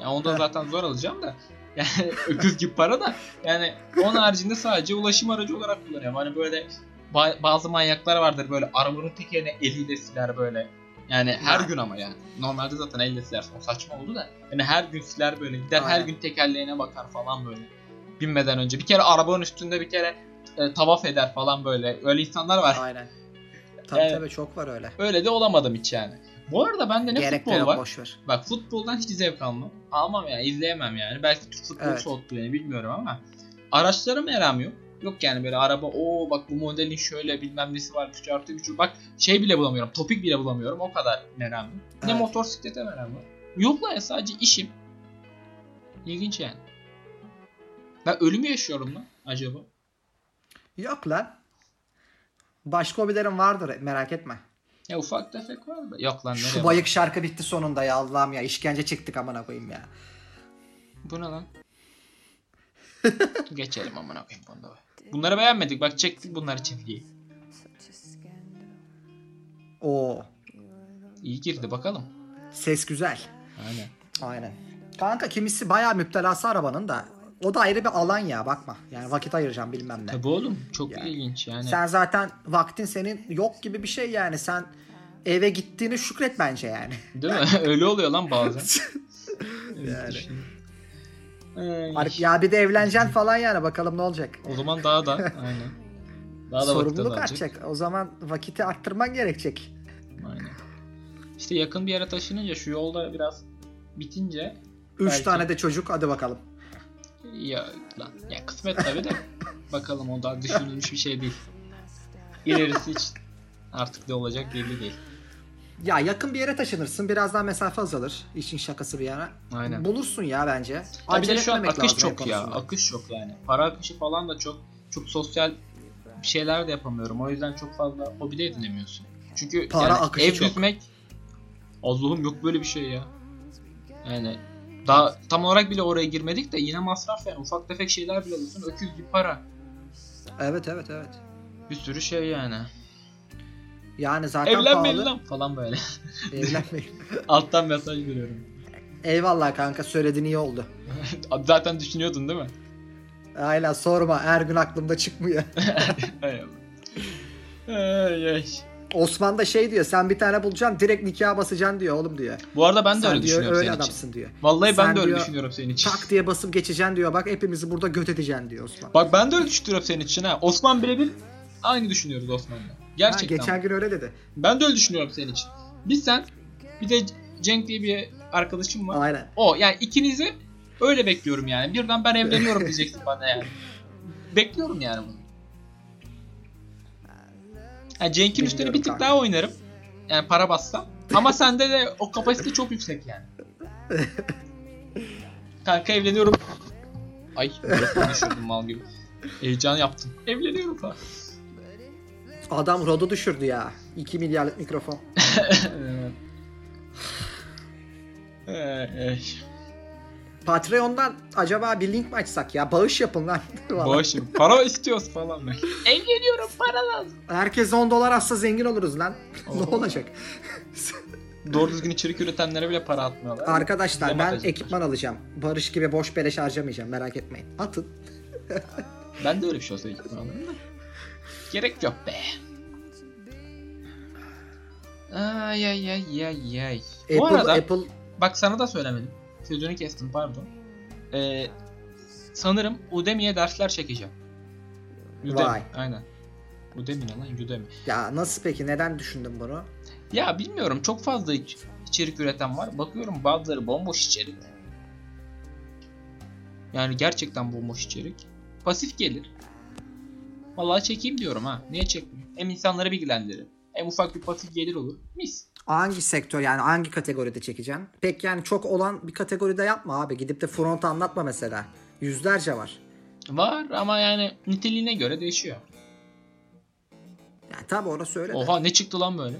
Yani onu da Heh. zaten zor alacağım da. Yani öküz gibi para da. Yani onun haricinde sadece ulaşım aracı olarak kullanıyorum. Hani böyle ba- bazı manyaklar vardır böyle arabanın tekerini eliyle siler böyle. Yani her gün ama yani. Normalde zaten elle siler. O saçma oldu da. Yani her gün siler böyle. Gider her Aynen. gün tekerleğine bakar falan böyle. Binmeden önce. Bir kere arabanın üstünde bir kere e, tavaf eder falan böyle. Öyle insanlar var. Aynen. Tabii Yani- tabii çok var öyle. Öyle de olamadım hiç yani. Bu arada bende ne Gerek de futbol var. boş ver. Bak futboldan hiç zevk almam. Almam yani izleyemem yani. Belki Türk futbolu Evet. soğuttu beni bilmiyorum ama. Araçlara meram yok. Yok yani böyle araba o bak bu modelin şöyle bilmem nesi var 3 artı 3 bak şey bile bulamıyorum topik bile bulamıyorum o kadar meram yok. Ne Evet. motosiklete meram var. Yok lan ya sadece işim. İlginç yani. Ben ölümü yaşıyorum lan acaba. Yok lan. Başka hobilerim vardır merak etme. Ya ufak tefek var da. Yok lan nereye? Şu bayık şarkı bitti sonunda ya Allah'ım ya işkence çıktık amına koyayım ya. Bu ne lan? Geçelim amına koyayım bunda. Bunları beğenmedik. Bak çektik bunları çiftliği. Oo İyi girdi bakalım. ses güzel. Aynen. Aynen. Kanka kimisi bayağı müptelası arabanın da o da ayrı bir alan ya bakma. Yani vakit ayıracağım bilmem ne. Tabii oğlum çok Yani. ilginç yani. Sen zaten vaktin senin yok gibi bir şey yani sen eve gittiğini şükret bence yani. Değil mi? Öyle oluyor lan bazen. Yani. Ay, Artık ya bir de evleneceksin falan yani bakalım ne olacak. o zaman daha da aynen. Daha da Sorumluluk artacak. O zaman vakiti arttırman gerekecek. Aynen. İşte yakın bir yere taşınınca şu yolda biraz bitince Üç Belki. tane de çocuk hadi bakalım. Ya lan ya kısmet tabii de bakalım o da düşünülmüş bir şey değil. İlerisi hiç artık ne olacak belli değil. Ya yakın bir yere taşınırsın biraz daha mesafe azalır. İşin şakası bir yana. Aynen. Bulursun ya bence. Ya bir de Acele şu an akış çok ya. Akış çok yani. Para akışı falan da çok. Çok sosyal bir şeyler de yapamıyorum. O yüzden çok fazla hobi de edinemiyorsun. Çünkü Para yani akışı ev çok. düzmek Allah'ım yok böyle bir şey ya. Yani daha tam olarak bile oraya girmedik de yine masraf yani. Ufak tefek şeyler bile alıyorsun. Öküz gibi para. Evet evet evet. Bir sürü şey yani. Yani zaten Evlenmeyin pahalı. lan falan böyle. Evlenmeyin. Alttan mesaj veriyorum. Eyvallah kanka söylediğin iyi oldu. Zaten düşünüyordun değil mi? Aynen sorma her gün aklımda çıkmıyor. Eyvallah. Ay, ay. Osman da şey diyor sen bir tane bulacaksın direkt nikaha basacaksın diyor oğlum diyor. Bu arada ben de sen öyle diyor düşünüyorum öyle senin için. adamsın diyor. Vallahi ben Sen de öyle diyor, düşünüyorum senin için. Tak diye basıp geçeceksin diyor bak hepimizi burada göt edeceksin diyor Osman. Bak ben de öyle düşünüyorum senin için ha. Osman birebir aynı düşünüyoruz Osman'la. Ha, Gerçekten. geçen gün öyle dedi. Ben de öyle düşünüyorum senin için. Biz sen bir de Cenk diye bir arkadaşım var. Aynen. O yani ikinizi öyle bekliyorum yani. Birden ben evleniyorum diyeceksin bana yani. Bekliyorum yani bunu. Yani Cenk'in üstüne bir tık kanka. daha oynarım. Yani para bassam. Ama sende de o kapasite çok yüksek yani. Kanka evleniyorum. Ay düşürdüm mal gibi. Heyecan yaptım. Evleniyorum falan. Adam Rod'u düşürdü ya. 2 milyarlık mikrofon. Ee, Patreon'dan acaba bir link mi açsak ya? Bağış yapın lan. Vallahi. Boşum. Para istiyoruz falan. Evleniyorum para lazım. Herkes 10 dolar atsa zengin oluruz lan. ne olacak? Doğru düzgün içerik üretenlere bile para atmıyorlar. Arkadaşlar ben ekipman alacağım. Barış gibi boş beleş harcamayacağım merak etmeyin. Atın. Ben de öyle bir şey olsa ekipman alırım da. Gerek yok be. Ay ay ay ay ay. Bu Apple, arada Apple bak sana da söylemedim. Sözünü kestim pardon. Ee, sanırım Udemy'ye dersler çekeceğim. Udemy, Vay. Aynen. Udemy ne lan? Udemy. ya nasıl peki neden düşündün bunu? Ya bilmiyorum çok fazla iç- içerik üreten var. Bakıyorum bazıları bomboş içerik. Yani gerçekten bomboş içerik. Pasif gelir. Vallahi çekeyim diyorum ha. Niye çekmeyeyim? Hem insanları bilgilendiririm. Hem ufak bir pasif gelir olur. Mis. Hangi sektör yani hangi kategoride çekeceksin? Pek yani çok olan bir kategoride yapma abi. Gidip de front anlatma mesela. Yüzlerce var. Var ama yani niteliğine göre değişiyor. Yani tabi orası öyle de. Oha ne çıktı lan böyle?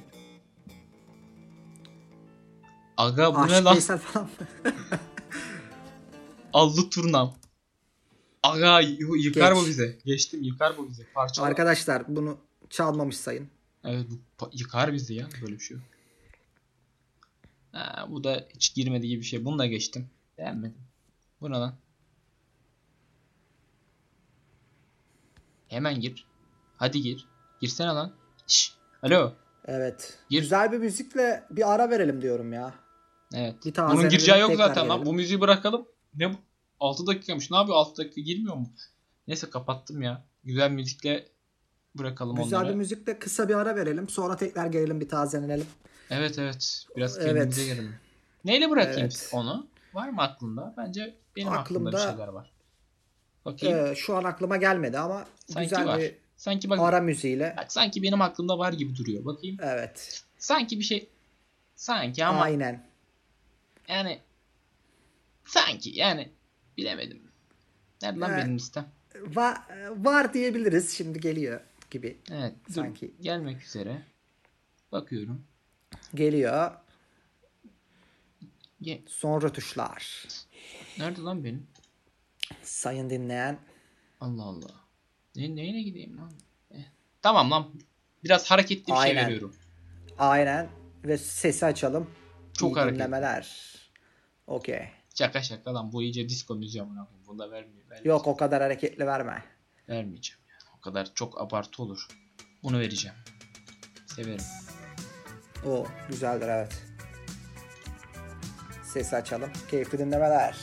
Aga bu ne Aşk lan? Veysel falan? Allı turnam. Aga yıkar Geç. bu bize. Geçtim yıkar bu bize. Parçalar. Arkadaşlar bunu çalmamış sayın. Evet bu yıkar bizi ya. Böyle bir şey yok. Ha, bu da hiç girmedi gibi bir şey. Bunu da geçtim. Beğenmedim. Bu ne lan? Hemen gir. Hadi gir. Girsene lan. Şş. Alo. Evet. Gir. Güzel bir müzikle bir ara verelim diyorum ya. Evet. Bir Bunun gireceği yok zaten lan. gelelim. Bu müziği bırakalım. Ne bu? 6 dakikamış. Ne yapıyor? 6 dakika girmiyor mu? Neyse kapattım ya. Güzel müzikle bırakalım Güzel onları. bir müzikle kısa bir ara verelim. Sonra tekrar gelelim bir tazelenelim. Evet evet. Biraz Evet. kendimize gelelim. Neyle bırakayım Evet. onu? Var mı aklında? Bence benim aklımda, bir Aklımda- şeyler var. Bakayım. Ee, şu an aklıma gelmedi ama sanki güzel var. bir Sanki bak, ara müziğiyle. bak sanki benim aklımda var gibi duruyor. Bakayım. Evet. Sanki bir şey sanki ama Aynen. yani sanki yani bilemedim. Nerede lan Evet. benim listem? Va- var diyebiliriz. Şimdi geliyor gibi. Evet. dur. Sanki. Gelmek üzere. Bakıyorum. Geliyor. Ge- Sonra tuşlar. Nerede lan benim? Sayın dinleyen. Allah Allah. Ne, neyine gideyim lan? Eh. Tamam lan. Biraz hareketli bir Aynen. şey veriyorum. Aynen. Ve sesi açalım. Çok İyi hareketli. dinlemeler. Okey. Şaka şaka lan. Bu iyice disco müziği amına koyayım. Bunu da vermiyor. vermeyeceğim. Yok o kadar hareketli verme. Vermeyeceğim. Yani. O kadar çok abartı olur. Bunu vereceğim. Severim. O güzeldir evet. Sesi açalım. Keyifli dinlemeler.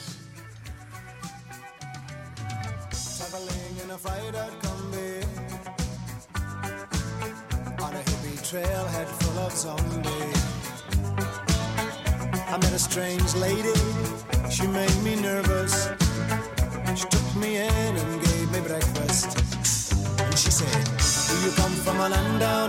I met a strange lady, she made me nervous. She took me in and gave me breakfast. And she said, Do you come from a land down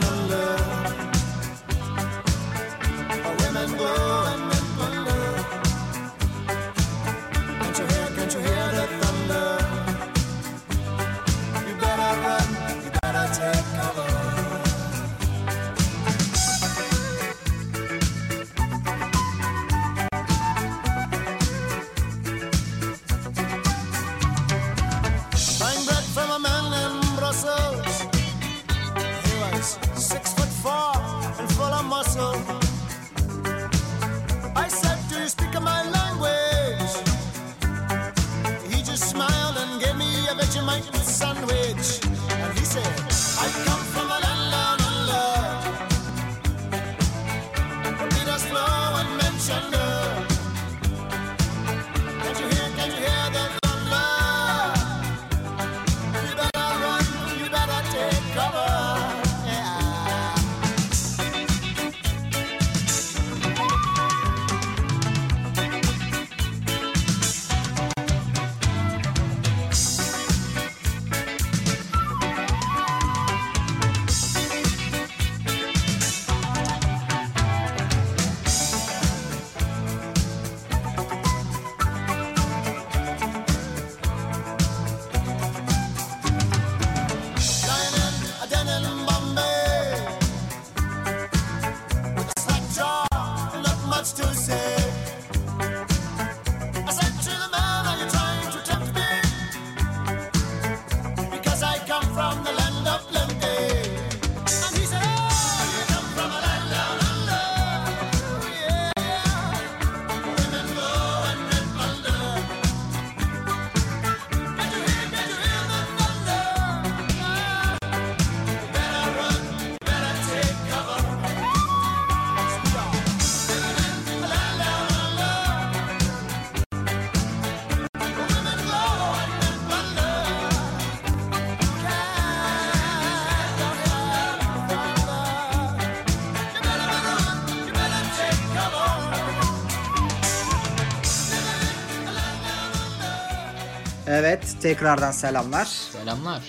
tekrardan selamlar. Selamlar.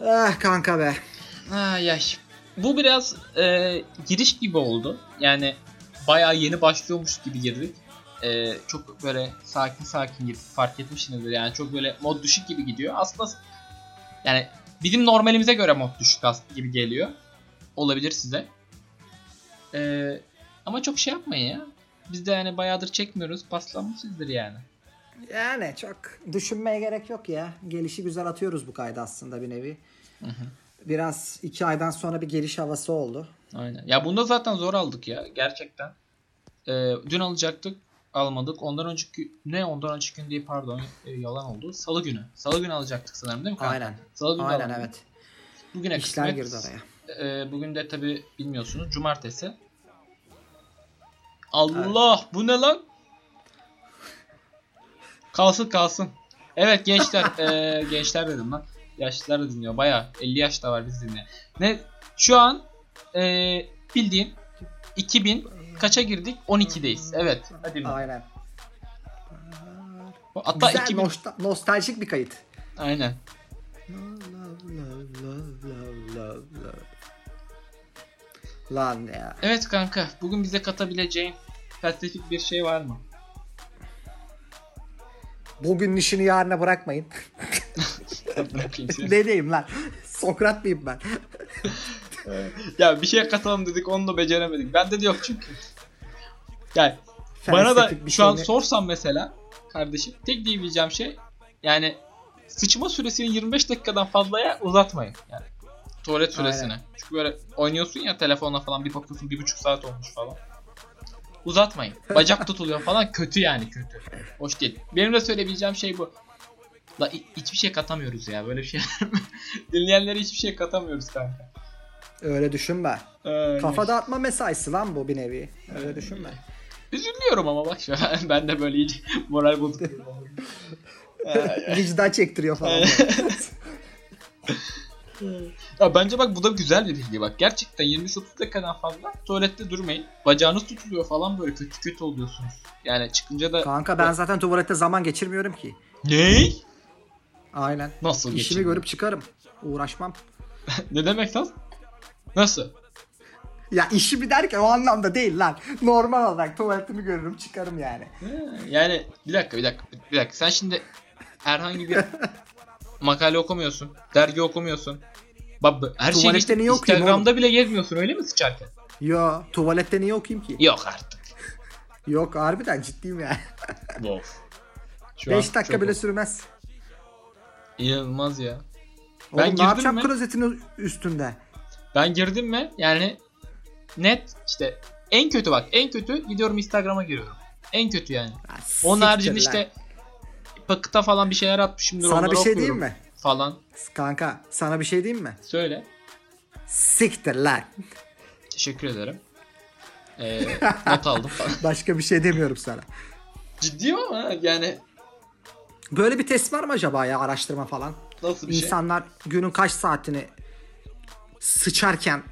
Ah kanka be. Ay ay. Bu biraz e, giriş gibi oldu. Yani bayağı yeni başlıyormuş gibi girdik. E, çok böyle sakin sakin girdik. Fark etmişsinizdir yani çok böyle mod düşük gibi gidiyor. Aslında yani bizim normalimize göre mod düşük gibi geliyor. Olabilir size. E, ama çok şey yapmayın ya. Biz de yani bayağıdır çekmiyoruz. Paslanmışızdır yani. Yani çok düşünmeye gerek yok ya. Gelişi güzel atıyoruz bu kaydı aslında bir nevi. Biraz iki aydan sonra bir geliş havası oldu. Aynen. Ya bunda zaten zor aldık ya gerçekten. Ee, dün alacaktık almadık. Ondan önceki ne ondan önceki gün değil pardon e, yalan oldu. Salı günü. Salı günü alacaktık sanırım değil mi kanka? Aynen. Salı günü Aynen alamadık. evet. Bugüne İşler kısmet. girdi araya. Ee, bugün de tabi bilmiyorsunuz cumartesi. Allah bu ne lan? Kalsın kalsın. Evet gençler eee, gençler dedim lan. Yaşlılar da dinliyor baya 50 yaş da var biz dinleyen. Ne şu an eee bildiğin 2000 kaça girdik? 12'deyiz. Evet. Hadi. Aynen. Hatta Güzel 2000 nosta- nostaljik bir kayıt. aynen. Lan ya. Evet kanka bugün bize katabileceğin felsefik bir şey var mı? Bugün işini yarına bırakmayın. Ne diyeyim lan? Sokrat mıyım ben? ya bir şey katalım dedik onu da beceremedik. Bende de yok çünkü. Yani bana da Felsefik şu an şeyini- sorsam mesela kardeşim tek diyebileceğim şey yani sıçma süresini 25 dakikadan fazlaya uzatmayın. Yani tuvalet süresini. Aynen. Çünkü böyle oynuyorsun ya telefonla falan bir bakıyorsun bir buçuk saat olmuş falan. Uzatmayın. Bacak tutuluyor falan kötü yani kötü. Hoş değil. Benim de söyleyebileceğim şey bu. La hi- hiçbir şey katamıyoruz ya böyle bir şey. Dinleyenlere hiçbir şey katamıyoruz kanka. Öyle düşünme. Aynen. Kafa dağıtma mesaisi lan bu bir nevi. Öyle düşünme. Üzülüyorum ama bak şu an ben de böyle iyice moral oldu. Vicdan çektiriyor falan. Ya bence bak bu da güzel bir bilgi bak. Gerçekten 20-30 dakikadan fazla tuvalette durmayın. Bacağınız tutuluyor falan böyle kötü kötü oluyorsunuz. Yani çıkınca da... Kanka ben zaten tuvalette zaman geçirmiyorum ki. Ne? Aynen. Nasıl İşimi geçiyor? görüp çıkarım. Uğraşmam. ne demek lan? Nasıl? Ya işimi derken o anlamda değil lan. Normal olarak tuvaletimi görürüm çıkarım yani. Yani bir dakika bir dakika bir dakika sen şimdi herhangi bir makale okumuyorsun, dergi okumuyorsun. Bak her şeyi Tuvalette geçtim, niye okuyayım Instagram'da bile gezmiyorsun öyle mi sıçarken? Yo tuvalette niye okuyayım ki? Yok artık. Yok harbiden ciddiyim ya. Wow. Şu an 5 dakika bile sürmez. İnanılmaz ya. Oğlum Ben ne girdim yapacağım mi? klozetin üstünde? Ben girdim mi yani net işte en kötü bak en kötü gidiyorum Instagram'a giriyorum. En kötü yani. Ya Onun haricinde işte pakıta falan bir şeyler atmışımdır Sana bir şey okuyorum diyeyim mi? Falan. Kanka sana bir şey diyeyim mi? Söyle. Siktir lan. Teşekkür ederim. Ee, not aldım falan. Başka bir şey demiyorum sana. Ciddiyim ama yani Böyle bir test var mı acaba ya araştırma falan? nasıl bir şey? İnsanlar günün kaç saatini sıçarken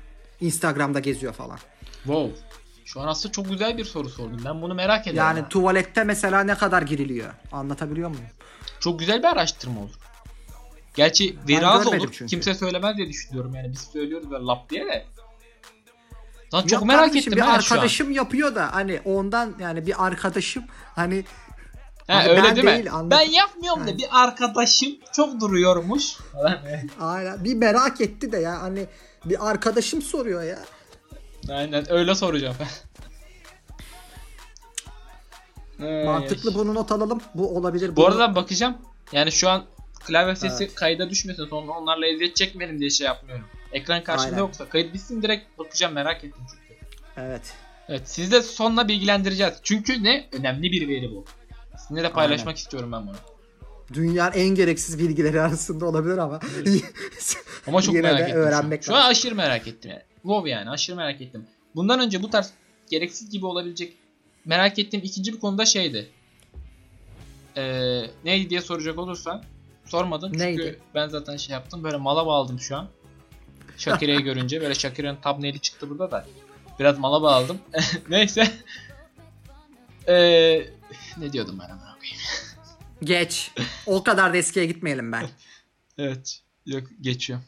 Instagram'da geziyor falan. Wow. Şu an aslında çok güzel bir soru sordum. Ben bunu merak ediyorum. Yani tuvalette mesela ne kadar giriliyor? Anlatabiliyor muyum? Çok güzel bir araştırma olur. Gerçi veri az olur. çünkü. Kimse söylemez diye düşünüyorum yani. Biz söylüyoruz böyle lap diye de. Lan çok Yok merak ettim bir ha şu an. arkadaşım yapıyor da hani ondan yani bir arkadaşım hani Ha, Hani öyle ben değil mi? değil, anladın. Ben yapmıyorum da bir arkadaşım çok duruyormuş. Aynen bir merak etti de ya hani bir arkadaşım soruyor ya. Aynen öyle soracağım. Mantıklı bunu not alalım. Bu olabilir. Bu bunu- arada bakacağım. Yani şu an klavye sesi kayda düşmesin sonra onlarla eziyet çekmeyelim diye şey yapmıyorum. Ekran karşımda Aynen. yoksa kayıt bitsin direkt bakacağım merak ettim çünkü. Evet. Evet sizi de sonla bilgilendireceğiz. Çünkü ne? Önemli bir veri bu. Sizinle de paylaşmak Aynen. istiyorum ben bunu. Dünyanın en gereksiz bilgileri arasında olabilir ama. Ama çok merak ettim. şu an. öğrenmek Şu an aşırı merak ettim yani. WoW yani aşırı merak ettim. Bundan önce bu tarz gereksiz gibi olabilecek merak ettiğim ikinci bir konuda şeydi. Ee, neydi diye soracak olursan sormadım çünkü Neydi? ben zaten şey yaptım böyle mala bağladım şu an. Shakire'yi görünce böyle Shakire'nin thumbnail'i çıktı burada da biraz mala bağladım. Neyse. Ee, ne diyordum ben amına koyayım. Geç. O kadar da eskiye gitmeyelim ben. Evet. Yok geçiyor.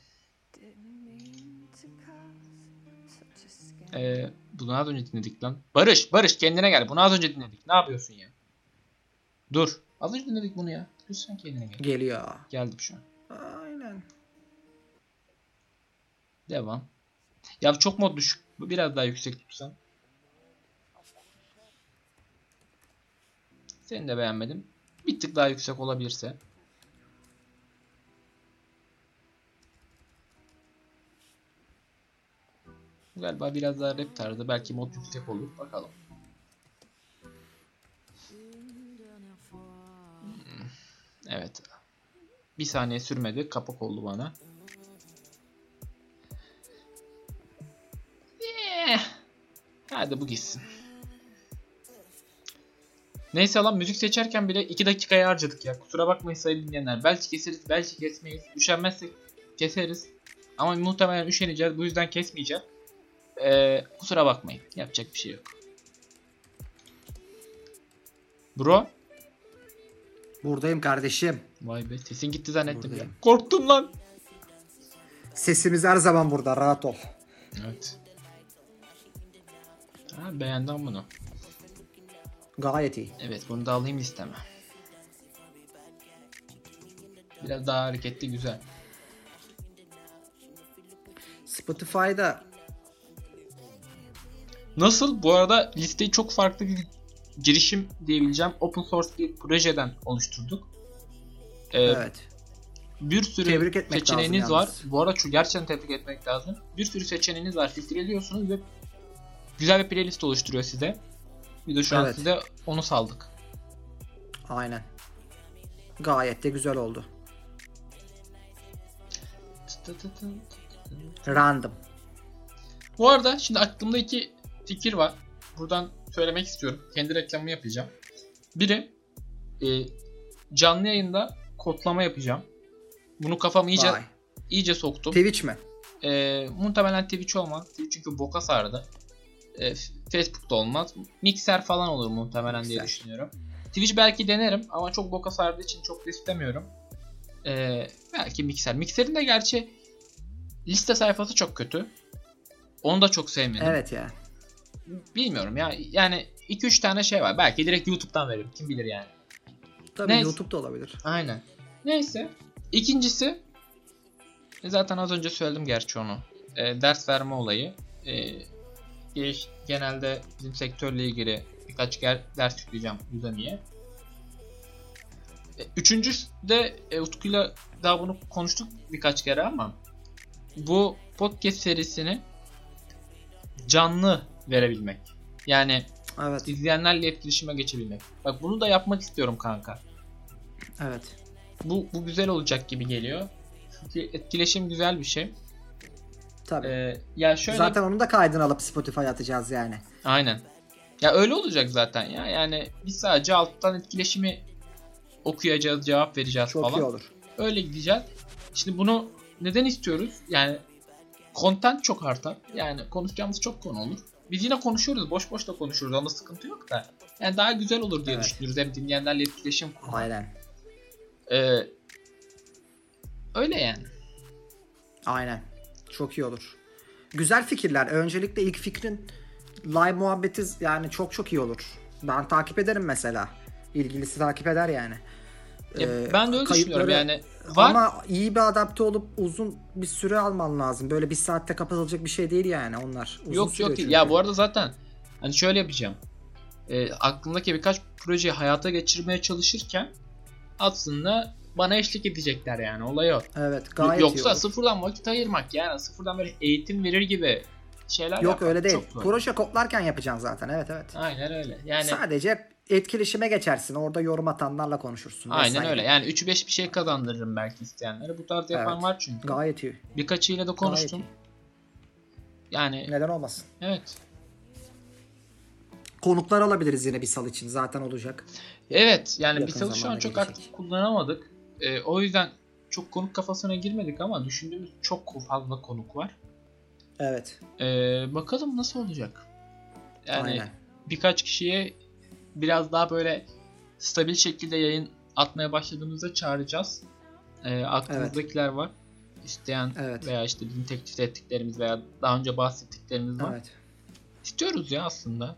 Ee, bunu az önce dinledik lan. Barış, Barış kendine gel. Bunu az önce dinledik. Ne yapıyorsun ya? Dur. Az önce dinledik bunu ya. Lütfen kendine gel. Geliyor. Geldim şu an. Aynen. Devam. Ya çok mod düşük. Biraz daha yüksek tutsan. Seni de beğenmedim. Bir tık daha yüksek olabilirse. Galiba biraz daha rap tarzı. Belki mod yüksek olur. Bakalım. Evet. Bir saniye sürmedi. Kapak oldu bana. Eh. Hadi bu gitsin. Neyse lan müzik seçerken bile 2 dakikaya harcadık ya. Kusura bakmayın sayın dinleyenler. Belki keseriz, belki kesmeyiz. Üşenmezsek keseriz. Ama muhtemelen üşeneceğiz. Bu yüzden kesmeyeceğim. Ee, kusura bakmayın. Yapacak bir şey yok. Bro. Buradayım kardeşim. Vay be sesin gitti zannettim ya. Buradayım. Korktum lan. Sesimiz her zaman burada. Rahat ol. Evet. Ha, beğendim bunu. Gayet iyi. Evet bunu da alayım listeme. Biraz daha hareketli güzel. Spotify'da Nasıl? Bu arada listeyi çok farklı girişim diyebileceğim. Open source bir projeden oluşturduk. Ee, evet. Bir sürü Tebrik etmek seçeneğiniz var. Bu arada şu gerçekten tebrik etmek lazım. Bir sürü seçeneğiniz var. Filtreliyorsunuz ve güzel bir playlist oluşturuyor size. Bir de şu an Evet. size onu saldık. Aynen. Gayet de güzel oldu. Random. Bu arada şimdi aklımda iki fikir var. Buradan söylemek istiyorum. Kendi reklamımı yapacağım. Biri e, canlı yayında kodlama yapacağım. Bunu kafam iyice Vay. iyice soktum. Twitch mi? E, muhtemelen Twitch olmaz. Twitch çünkü boka sardı. E, Facebook'ta olmaz. Mixer falan olur muhtemelen diye Mixer. düşünüyorum. Twitch belki denerim ama çok boka sardığı için çok da istemiyorum. E, belki Mixer. Mixer'in de gerçi liste sayfası çok kötü. Onu da çok sevmedim. Evet ya. Bilmiyorum ya. Yani 2-3 tane şey var. Belki direkt YouTube'dan veririm. Kim bilir yani. Tabii Neyse. YouTube'da olabilir. Aynen. Neyse. İkincisi e, zaten az önce söyledim gerçi onu. E, ders verme olayı. E, genelde bizim sektörle ilgili birkaç ders yükleyeceğim Udemy'ye. E, üçüncüsü de e, Utku'yla daha bunu konuştuk birkaç kere ama bu podcast serisini canlı verebilmek. Yani Evet. izleyenlerle etkileşime geçebilmek. Bak bunu da yapmak istiyorum kanka. Evet. Bu, bu güzel olacak gibi geliyor. Çünkü etkileşim güzel bir şey. Tabii. Ee, ya şöyle Zaten onun da kaydını alıp Spotify'a atacağız yani. aynen. Ya öyle olacak zaten ya. Yani biz sadece alttan etkileşimi okuyacağız, cevap vereceğiz Çok falan. iyi olur. Öyle gideceğiz. Şimdi bunu neden istiyoruz? Yani content çok artar. Yani konuşacağımız çok konu olur. Biz yine konuşuyoruz. Boş boş da konuşuyoruz. Onda sıkıntı yok da. Yani daha güzel olur diye Evet. düşünüyoruz. Hem dinleyenlerle etkileşim kurmak. Aynen. Ee, öyle yani. Aynen. Çok iyi olur. Güzel fikirler. Öncelikle ilk fikrin live muhabbeti yani çok çok iyi olur. Ben takip ederim mesela. İlgilisi takip eder yani. Ya Ee, ben de öyle düşünüyorum kayıtları- yani. Var. Ama iyi bir adapte olup uzun bir süre alman lazım. Böyle bir saatte kapatılacak bir şey değil yani onlar. Uzun yok yok değil. Ya bu arada zaten hani şöyle yapacağım. Ee, aklımdaki birkaç projeyi hayata geçirmeye çalışırken aslında bana eşlik edecekler yani olay o. Evet gayet iyi Yoksa olur. sıfırdan vakit ayırmak yani sıfırdan böyle eğitim verir gibi şeyler Yok öyle değil. Proje koplarken yapacaksın zaten. Evet evet. Aynen öyle. Yani Sadece etkileşime geçersin. Orada yorum atanlarla konuşursun. aynen vesaire. öyle. Yani 3-5 bir şey kazandırırım belki isteyenlere. Bu tarz yapan Evet. var çünkü. Gayet iyi. Birkaçıyla da konuştum. Gayet Yani Neden olmasın? evet. Konuklar alabiliriz yine bir sal için. Zaten olacak. Evet yani Yakın biz salı şu an çok gelecek. aktif kullanamadık. Ee, o yüzden çok konuk kafasına girmedik ama düşündüğümüz çok fazla konuk var. Evet. Ee, bakalım nasıl olacak. Yani Aynen. birkaç kişiye biraz daha böyle stabil şekilde yayın atmaya başladığımızda çağıracağız. Ee, aklımızdakiler var. İsteyen Evet. veya işte bizim teklif ettiklerimiz veya daha önce bahsettiklerimiz var. Evet. İstiyoruz ya aslında.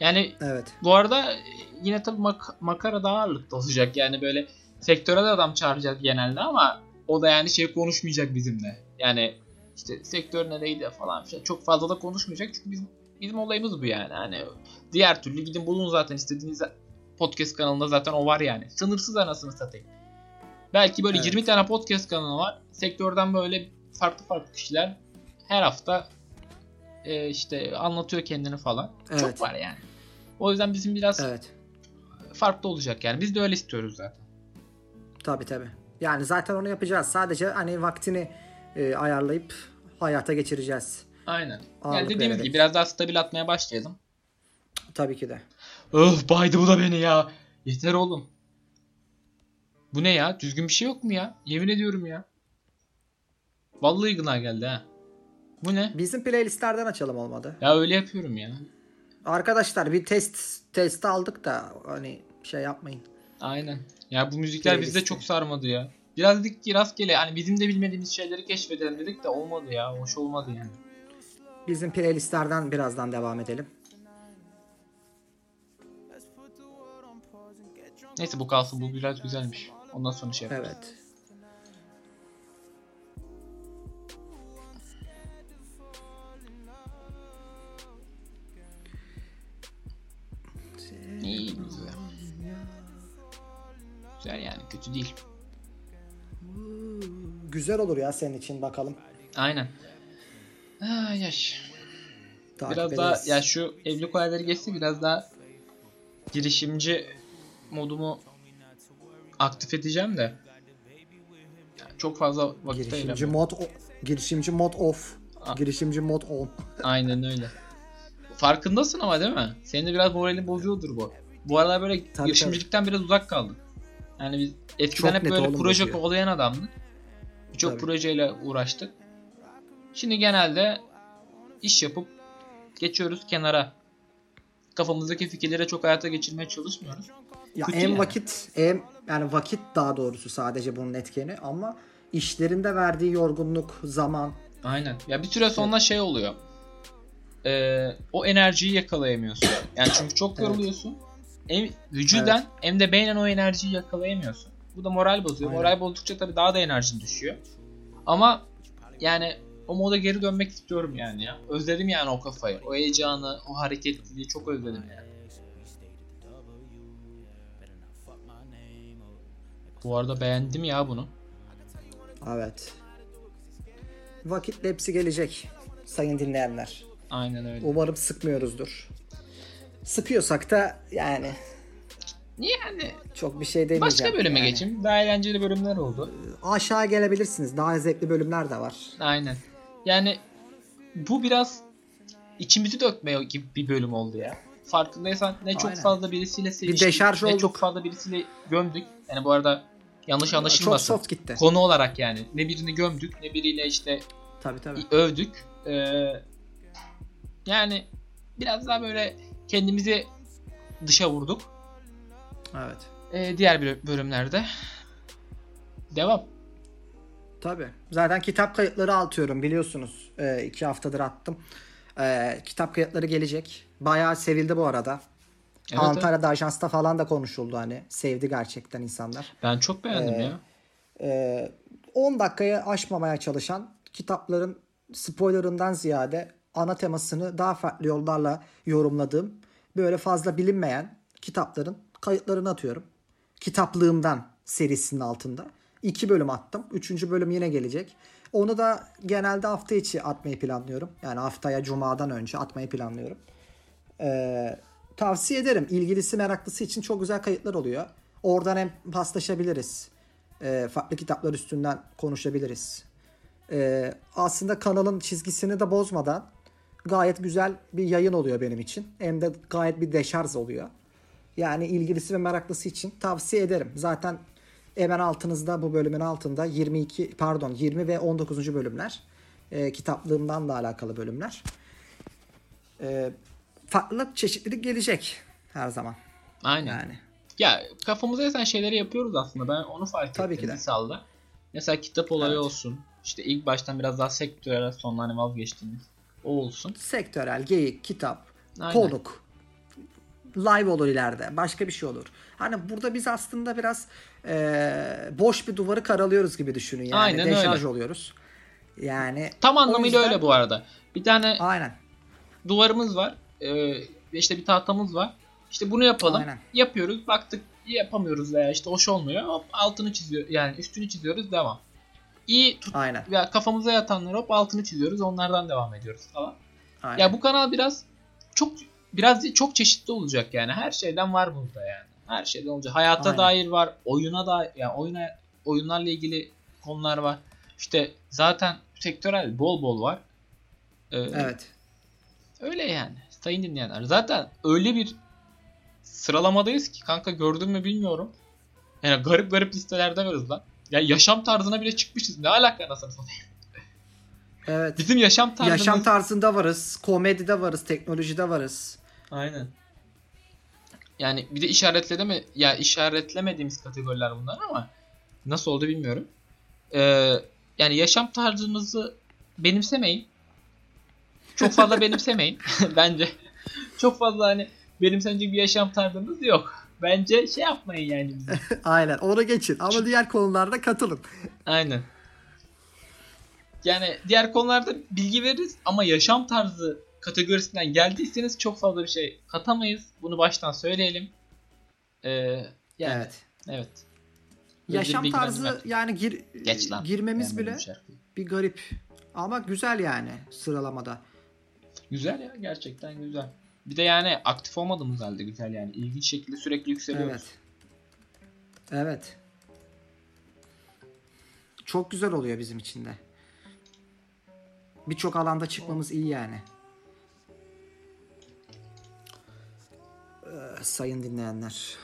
Yani Evet. bu arada e, yine tabii mak- makara daha ağırlıkta olacak. Yani böyle sektöre de adam çağıracağız genelde ama o da yani şey konuşmayacak bizimle. Yani işte sektör nereydi falan filan çok fazla da konuşmayacak çünkü bizim bizim olayımız bu yani. Hani diğer türlü gidin bulun zaten istediğiniz podcast kanalında zaten o var yani. Sınırsız anasını satayım. Belki böyle Evet. 20 tane podcast kanalı var. Sektörden böyle farklı farklı kişiler her hafta e, işte anlatıyor kendini falan. Evet. Çok var yani. O yüzden bizim biraz Evet. farklı olacak yani. Biz de öyle istiyoruz zaten. Tabii tabii. Yani zaten onu yapacağız. Sadece hani vaktini e, ayarlayıp hayata geçireceğiz. Aynen. Ağırlık yani dediğimiz vererek. gibi biraz daha stabil atmaya başlayalım. Tabii ki de. Öf baydı bu da beni ya. Yeter oğlum. Bu ne ya? Düzgün bir şey yok mu ya? Yemin ediyorum ya. Vallahi gına geldi ha. Bu ne? Bizim playlistlerden açalım olmadı. Ya öyle yapıyorum ya. Arkadaşlar bir test test aldık da hani şey yapmayın. Aynen. Ya bu müzikler bizde Playlisti. çok sarmadı ya. Biraz dedik ki rastgele hani bizim de bilmediğimiz şeyleri keşfedelim dedik de olmadı ya. Hoş olmadı yani. Bizim playlistlerden birazdan devam edelim. Neyse bu kalsın bu biraz güzelmiş. Ondan sonra şey yaparız. Evet. İyi güzel. Güzel yani kötü değil. Güzel olur ya senin için bakalım. Aynen. Ay yaş. Takip Biraz daha ederiz. ya şu evlilik olayları geçti biraz daha girişimci modumu aktif edeceğim de. Ya çok fazla vakit girişimci ayıramıyorum. mod o- girişimci mod off. A- Girişimci mod on. Aynen öyle. Farkındasın ama değil mi? Senin de biraz moralin bozuyordur bu. Bu aralar böyle Tabii, girişimcilikten biraz uzak kaldık. Yani biz eskiden Çok hep böyle proje bozuyor. kovalayan adamdık. Birçok Tabii. projeyle uğraştık. Şimdi genelde iş yapıp geçiyoruz kenara. Kafamızdaki fikirleri çok hayata geçirmeye çalışmıyoruz. Ya Kötü en yani. vakit en yani vakit daha doğrusu sadece bunun etkeni ama işlerinde verdiği yorgunluk, zaman Aynen. Ya bir süre sonra şey oluyor. Ee, o enerjiyi yakalayamıyorsun. Yani çünkü çok Evet. yoruluyorsun. Hem vücuden Evet. hem de beynen o enerjiyi yakalayamıyorsun. Bu da moral bozuyor. Aynen. Moral bozdukça tabii daha da enerjin düşüyor. Ama yani o moda geri dönmek istiyorum yani ya. Özledim yani o kafayı. O heyecanı, o hareketliliği çok özledim yani. Bu arada beğendim ya bunu. evet. Vakitle hepsi gelecek sayın dinleyenler. Aynen öyle. Umarım sıkmıyoruzdur. Sıkıyorsak da yani Yani çok bir şey demeyeceğim. başka bölüme Yani geçeyim. Daha eğlenceli bölümler oldu. Aşağı gelebilirsiniz. Daha zevkli bölümler de var. Aynen. Yani bu biraz içimizi dökmeye gibi bir bölüm oldu ya. Farkındaysan ne çok Aynen. fazla birisiyle seviştik, deşarj ne olduk. çok fazla birisiyle gömdük. Yani bu arada yanlış Çok anlaşılmasın. soft gitti. Konu olarak yani. Ne birini gömdük, ne biriyle işte Tabii tabii. övdük. Ee, yani biraz daha böyle kendimizi dışa vurduk. Evet. Ee, diğer bölümlerde. Devam. Tabii. Zaten kitap kayıtları atıyorum biliyorsunuz. Ee, iki haftadır attım. Ee, kitap kayıtları gelecek. Bayağı sevildi bu arada. Evet, Antalya'da ajansta falan da konuşuldu hani. Sevdi gerçekten insanlar. Ben çok beğendim ya. Ee, 10 dakikaya aşmamaya çalışan kitapların spoilerından ziyade ana temasını daha farklı yollarla yorumladığım böyle fazla bilinmeyen kitapların kayıtlarını atıyorum. Kitaplığımdan serisinin altında. İki bölüm attım. Üçüncü bölüm yine gelecek. Onu da genelde hafta içi atmayı planlıyorum. Yani haftaya cumadan önce atmayı planlıyorum. Ee, tavsiye ederim. İlgilisi meraklısı için çok güzel kayıtlar oluyor. Oradan hem paslaşabiliriz. Ee, farklı kitaplar üstünden konuşabiliriz. Ee, aslında kanalın çizgisini de bozmadan gayet güzel bir yayın oluyor benim için. Hem de gayet bir deşarj oluyor. Yani ilgilisi ve meraklısı için tavsiye ederim. Zaten hemen altınızda bu bölümün altında 22 pardon 20 ve 19. bölümler. Ee, kitaplığımdan da alakalı bölümler. Ee, farklılık çeşitlilik gelecek her zaman. Aynen. Yani Ya kafamıza esen şeyleri yapıyoruz aslında. Ben onu fark Tabii ettim ki de. Visal'da. Mesela kitap olayı Evet. olsun. İşte ilk baştan biraz daha sektörel sonra hani vazgeçtiğimiz o olsun. Sektörel, geyik, kitap, Aynen. konuk. Live olur ileride. Başka bir şey olur. Hani burada biz aslında biraz eee, boş bir duvarı karalıyoruz gibi düşünün. Yani Aynen deşarj öyle. oluyoruz. Yani Tam anlamıyla yüzden- öyle bu arada. Bir tane Aynen. duvarımız var. Ee, işte bir tahtamız var. İşte bunu yapalım. Aynen. Yapıyoruz. Baktık yapamıyoruz veya işte hoş olmuyor. Hop altını çiziyor. Yani üstünü çiziyoruz. Devam. İyi tut Aynen. ya kafamıza yatanları hop altını çiziyoruz. Onlardan devam ediyoruz falan. Aynen. Ya bu kanal biraz çok biraz değil, çok çeşitli olacak yani. Her şeyden var burada yani. Her şeyden olacak. Hayata Aynen. dair var, oyuna da yani oyuna oyunlarla ilgili konular var. İşte zaten sektörel bol bol var. Ee, Evet. Öyle yani. Sayın dinleyenler. Zaten öyle bir sıralamadayız ki kanka gördün mü bilmiyorum. Yani garip garip listelerde varız lan. Ya yaşam tarzına bile çıkmışız. Ne alaka anasını satayım. Evet. Bizim yaşam tarzımız. Yaşam tarzında varız, komedide varız, teknolojide varız. Aynen. Yani bir de işaretleme ya işaretlemediğimiz kategoriler bunlar ama nasıl oldu bilmiyorum. Ee, yani yaşam tarzımızı benimsemeyin. Çok fazla benimsemeyin bence. Çok fazla hani benimsenecek bir yaşam tarzımız yok. Bence şey yapmayın yani. Aynen. Onu geçin. Ama diğer konularda katılın. Aynen. Yani diğer konularda bilgi veririz ama yaşam tarzı kategorisinden geldiyseniz çok fazla bir şey katamayız. Bunu baştan söyleyelim. Ee, yani, evet. Evet. Yaşam tarzı yani gir, Geç lan. girmemiz Beğenmedim bile bir garip. Ama güzel yani sıralamada. Güzel ya gerçekten güzel. Bir de yani aktif olmadığımız halde güzel yani. İlginç şekilde sürekli yükseliyoruz. Evet. Evet. Çok güzel oluyor bizim için de. Birçok alanda çıkmamız iyi yani. Ee, sayın dinleyenler.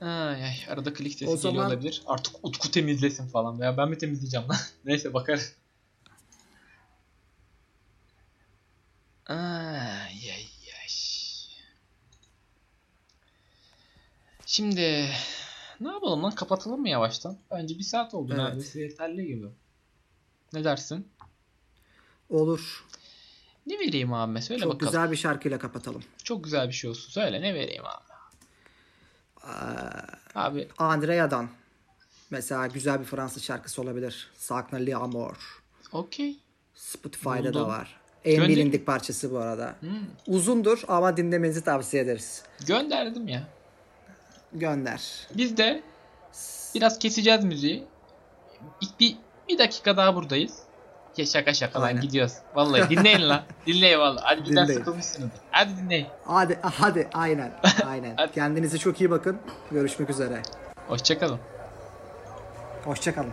Ay, ay, arada klik sesi O geliyor zaman- olabilir. Artık Utku temizlesin falan veya ben mi temizleyeceğim lan? Neyse bakarız. Ay ay ay. Şimdi ne yapalım lan kapatalım mı yavaştan? Bence bir saat oldu Evet. neredeyse yeterli gibi. Ne dersin? Olur. Ne vereyim abi söyle Çok bakalım. güzel bir şarkıyla kapatalım. Çok güzel bir şey olsun. Söyle ne vereyim abi? Ee, Abi Andrea'dan. Mesela güzel bir Fransız şarkısı olabilir. Sakna li Amour. okey. Spotify'da Buldum. da var. En Gönder- bilindik parçası bu arada. Hmm, Uzundur ama dinlemenizi tavsiye ederiz. gönderdim ya. Gönder. Biz de biraz keseceğiz müziği. İlk bir, bir dakika daha buradayız. Ya şaka şaka lan Aynen. gidiyoruz. Vallahi dinleyin lan. Dinleyin vallahi. Hadi bizden Dinleyin. sıkılmışsınız. Hadi dinleyin. Hadi hadi aynen. Aynen. Hadi. Kendinize çok iyi bakın. Görüşmek üzere. Hoşçakalın. Hoşçakalın.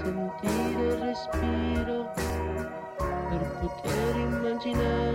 sentire il respiro per poter immaginare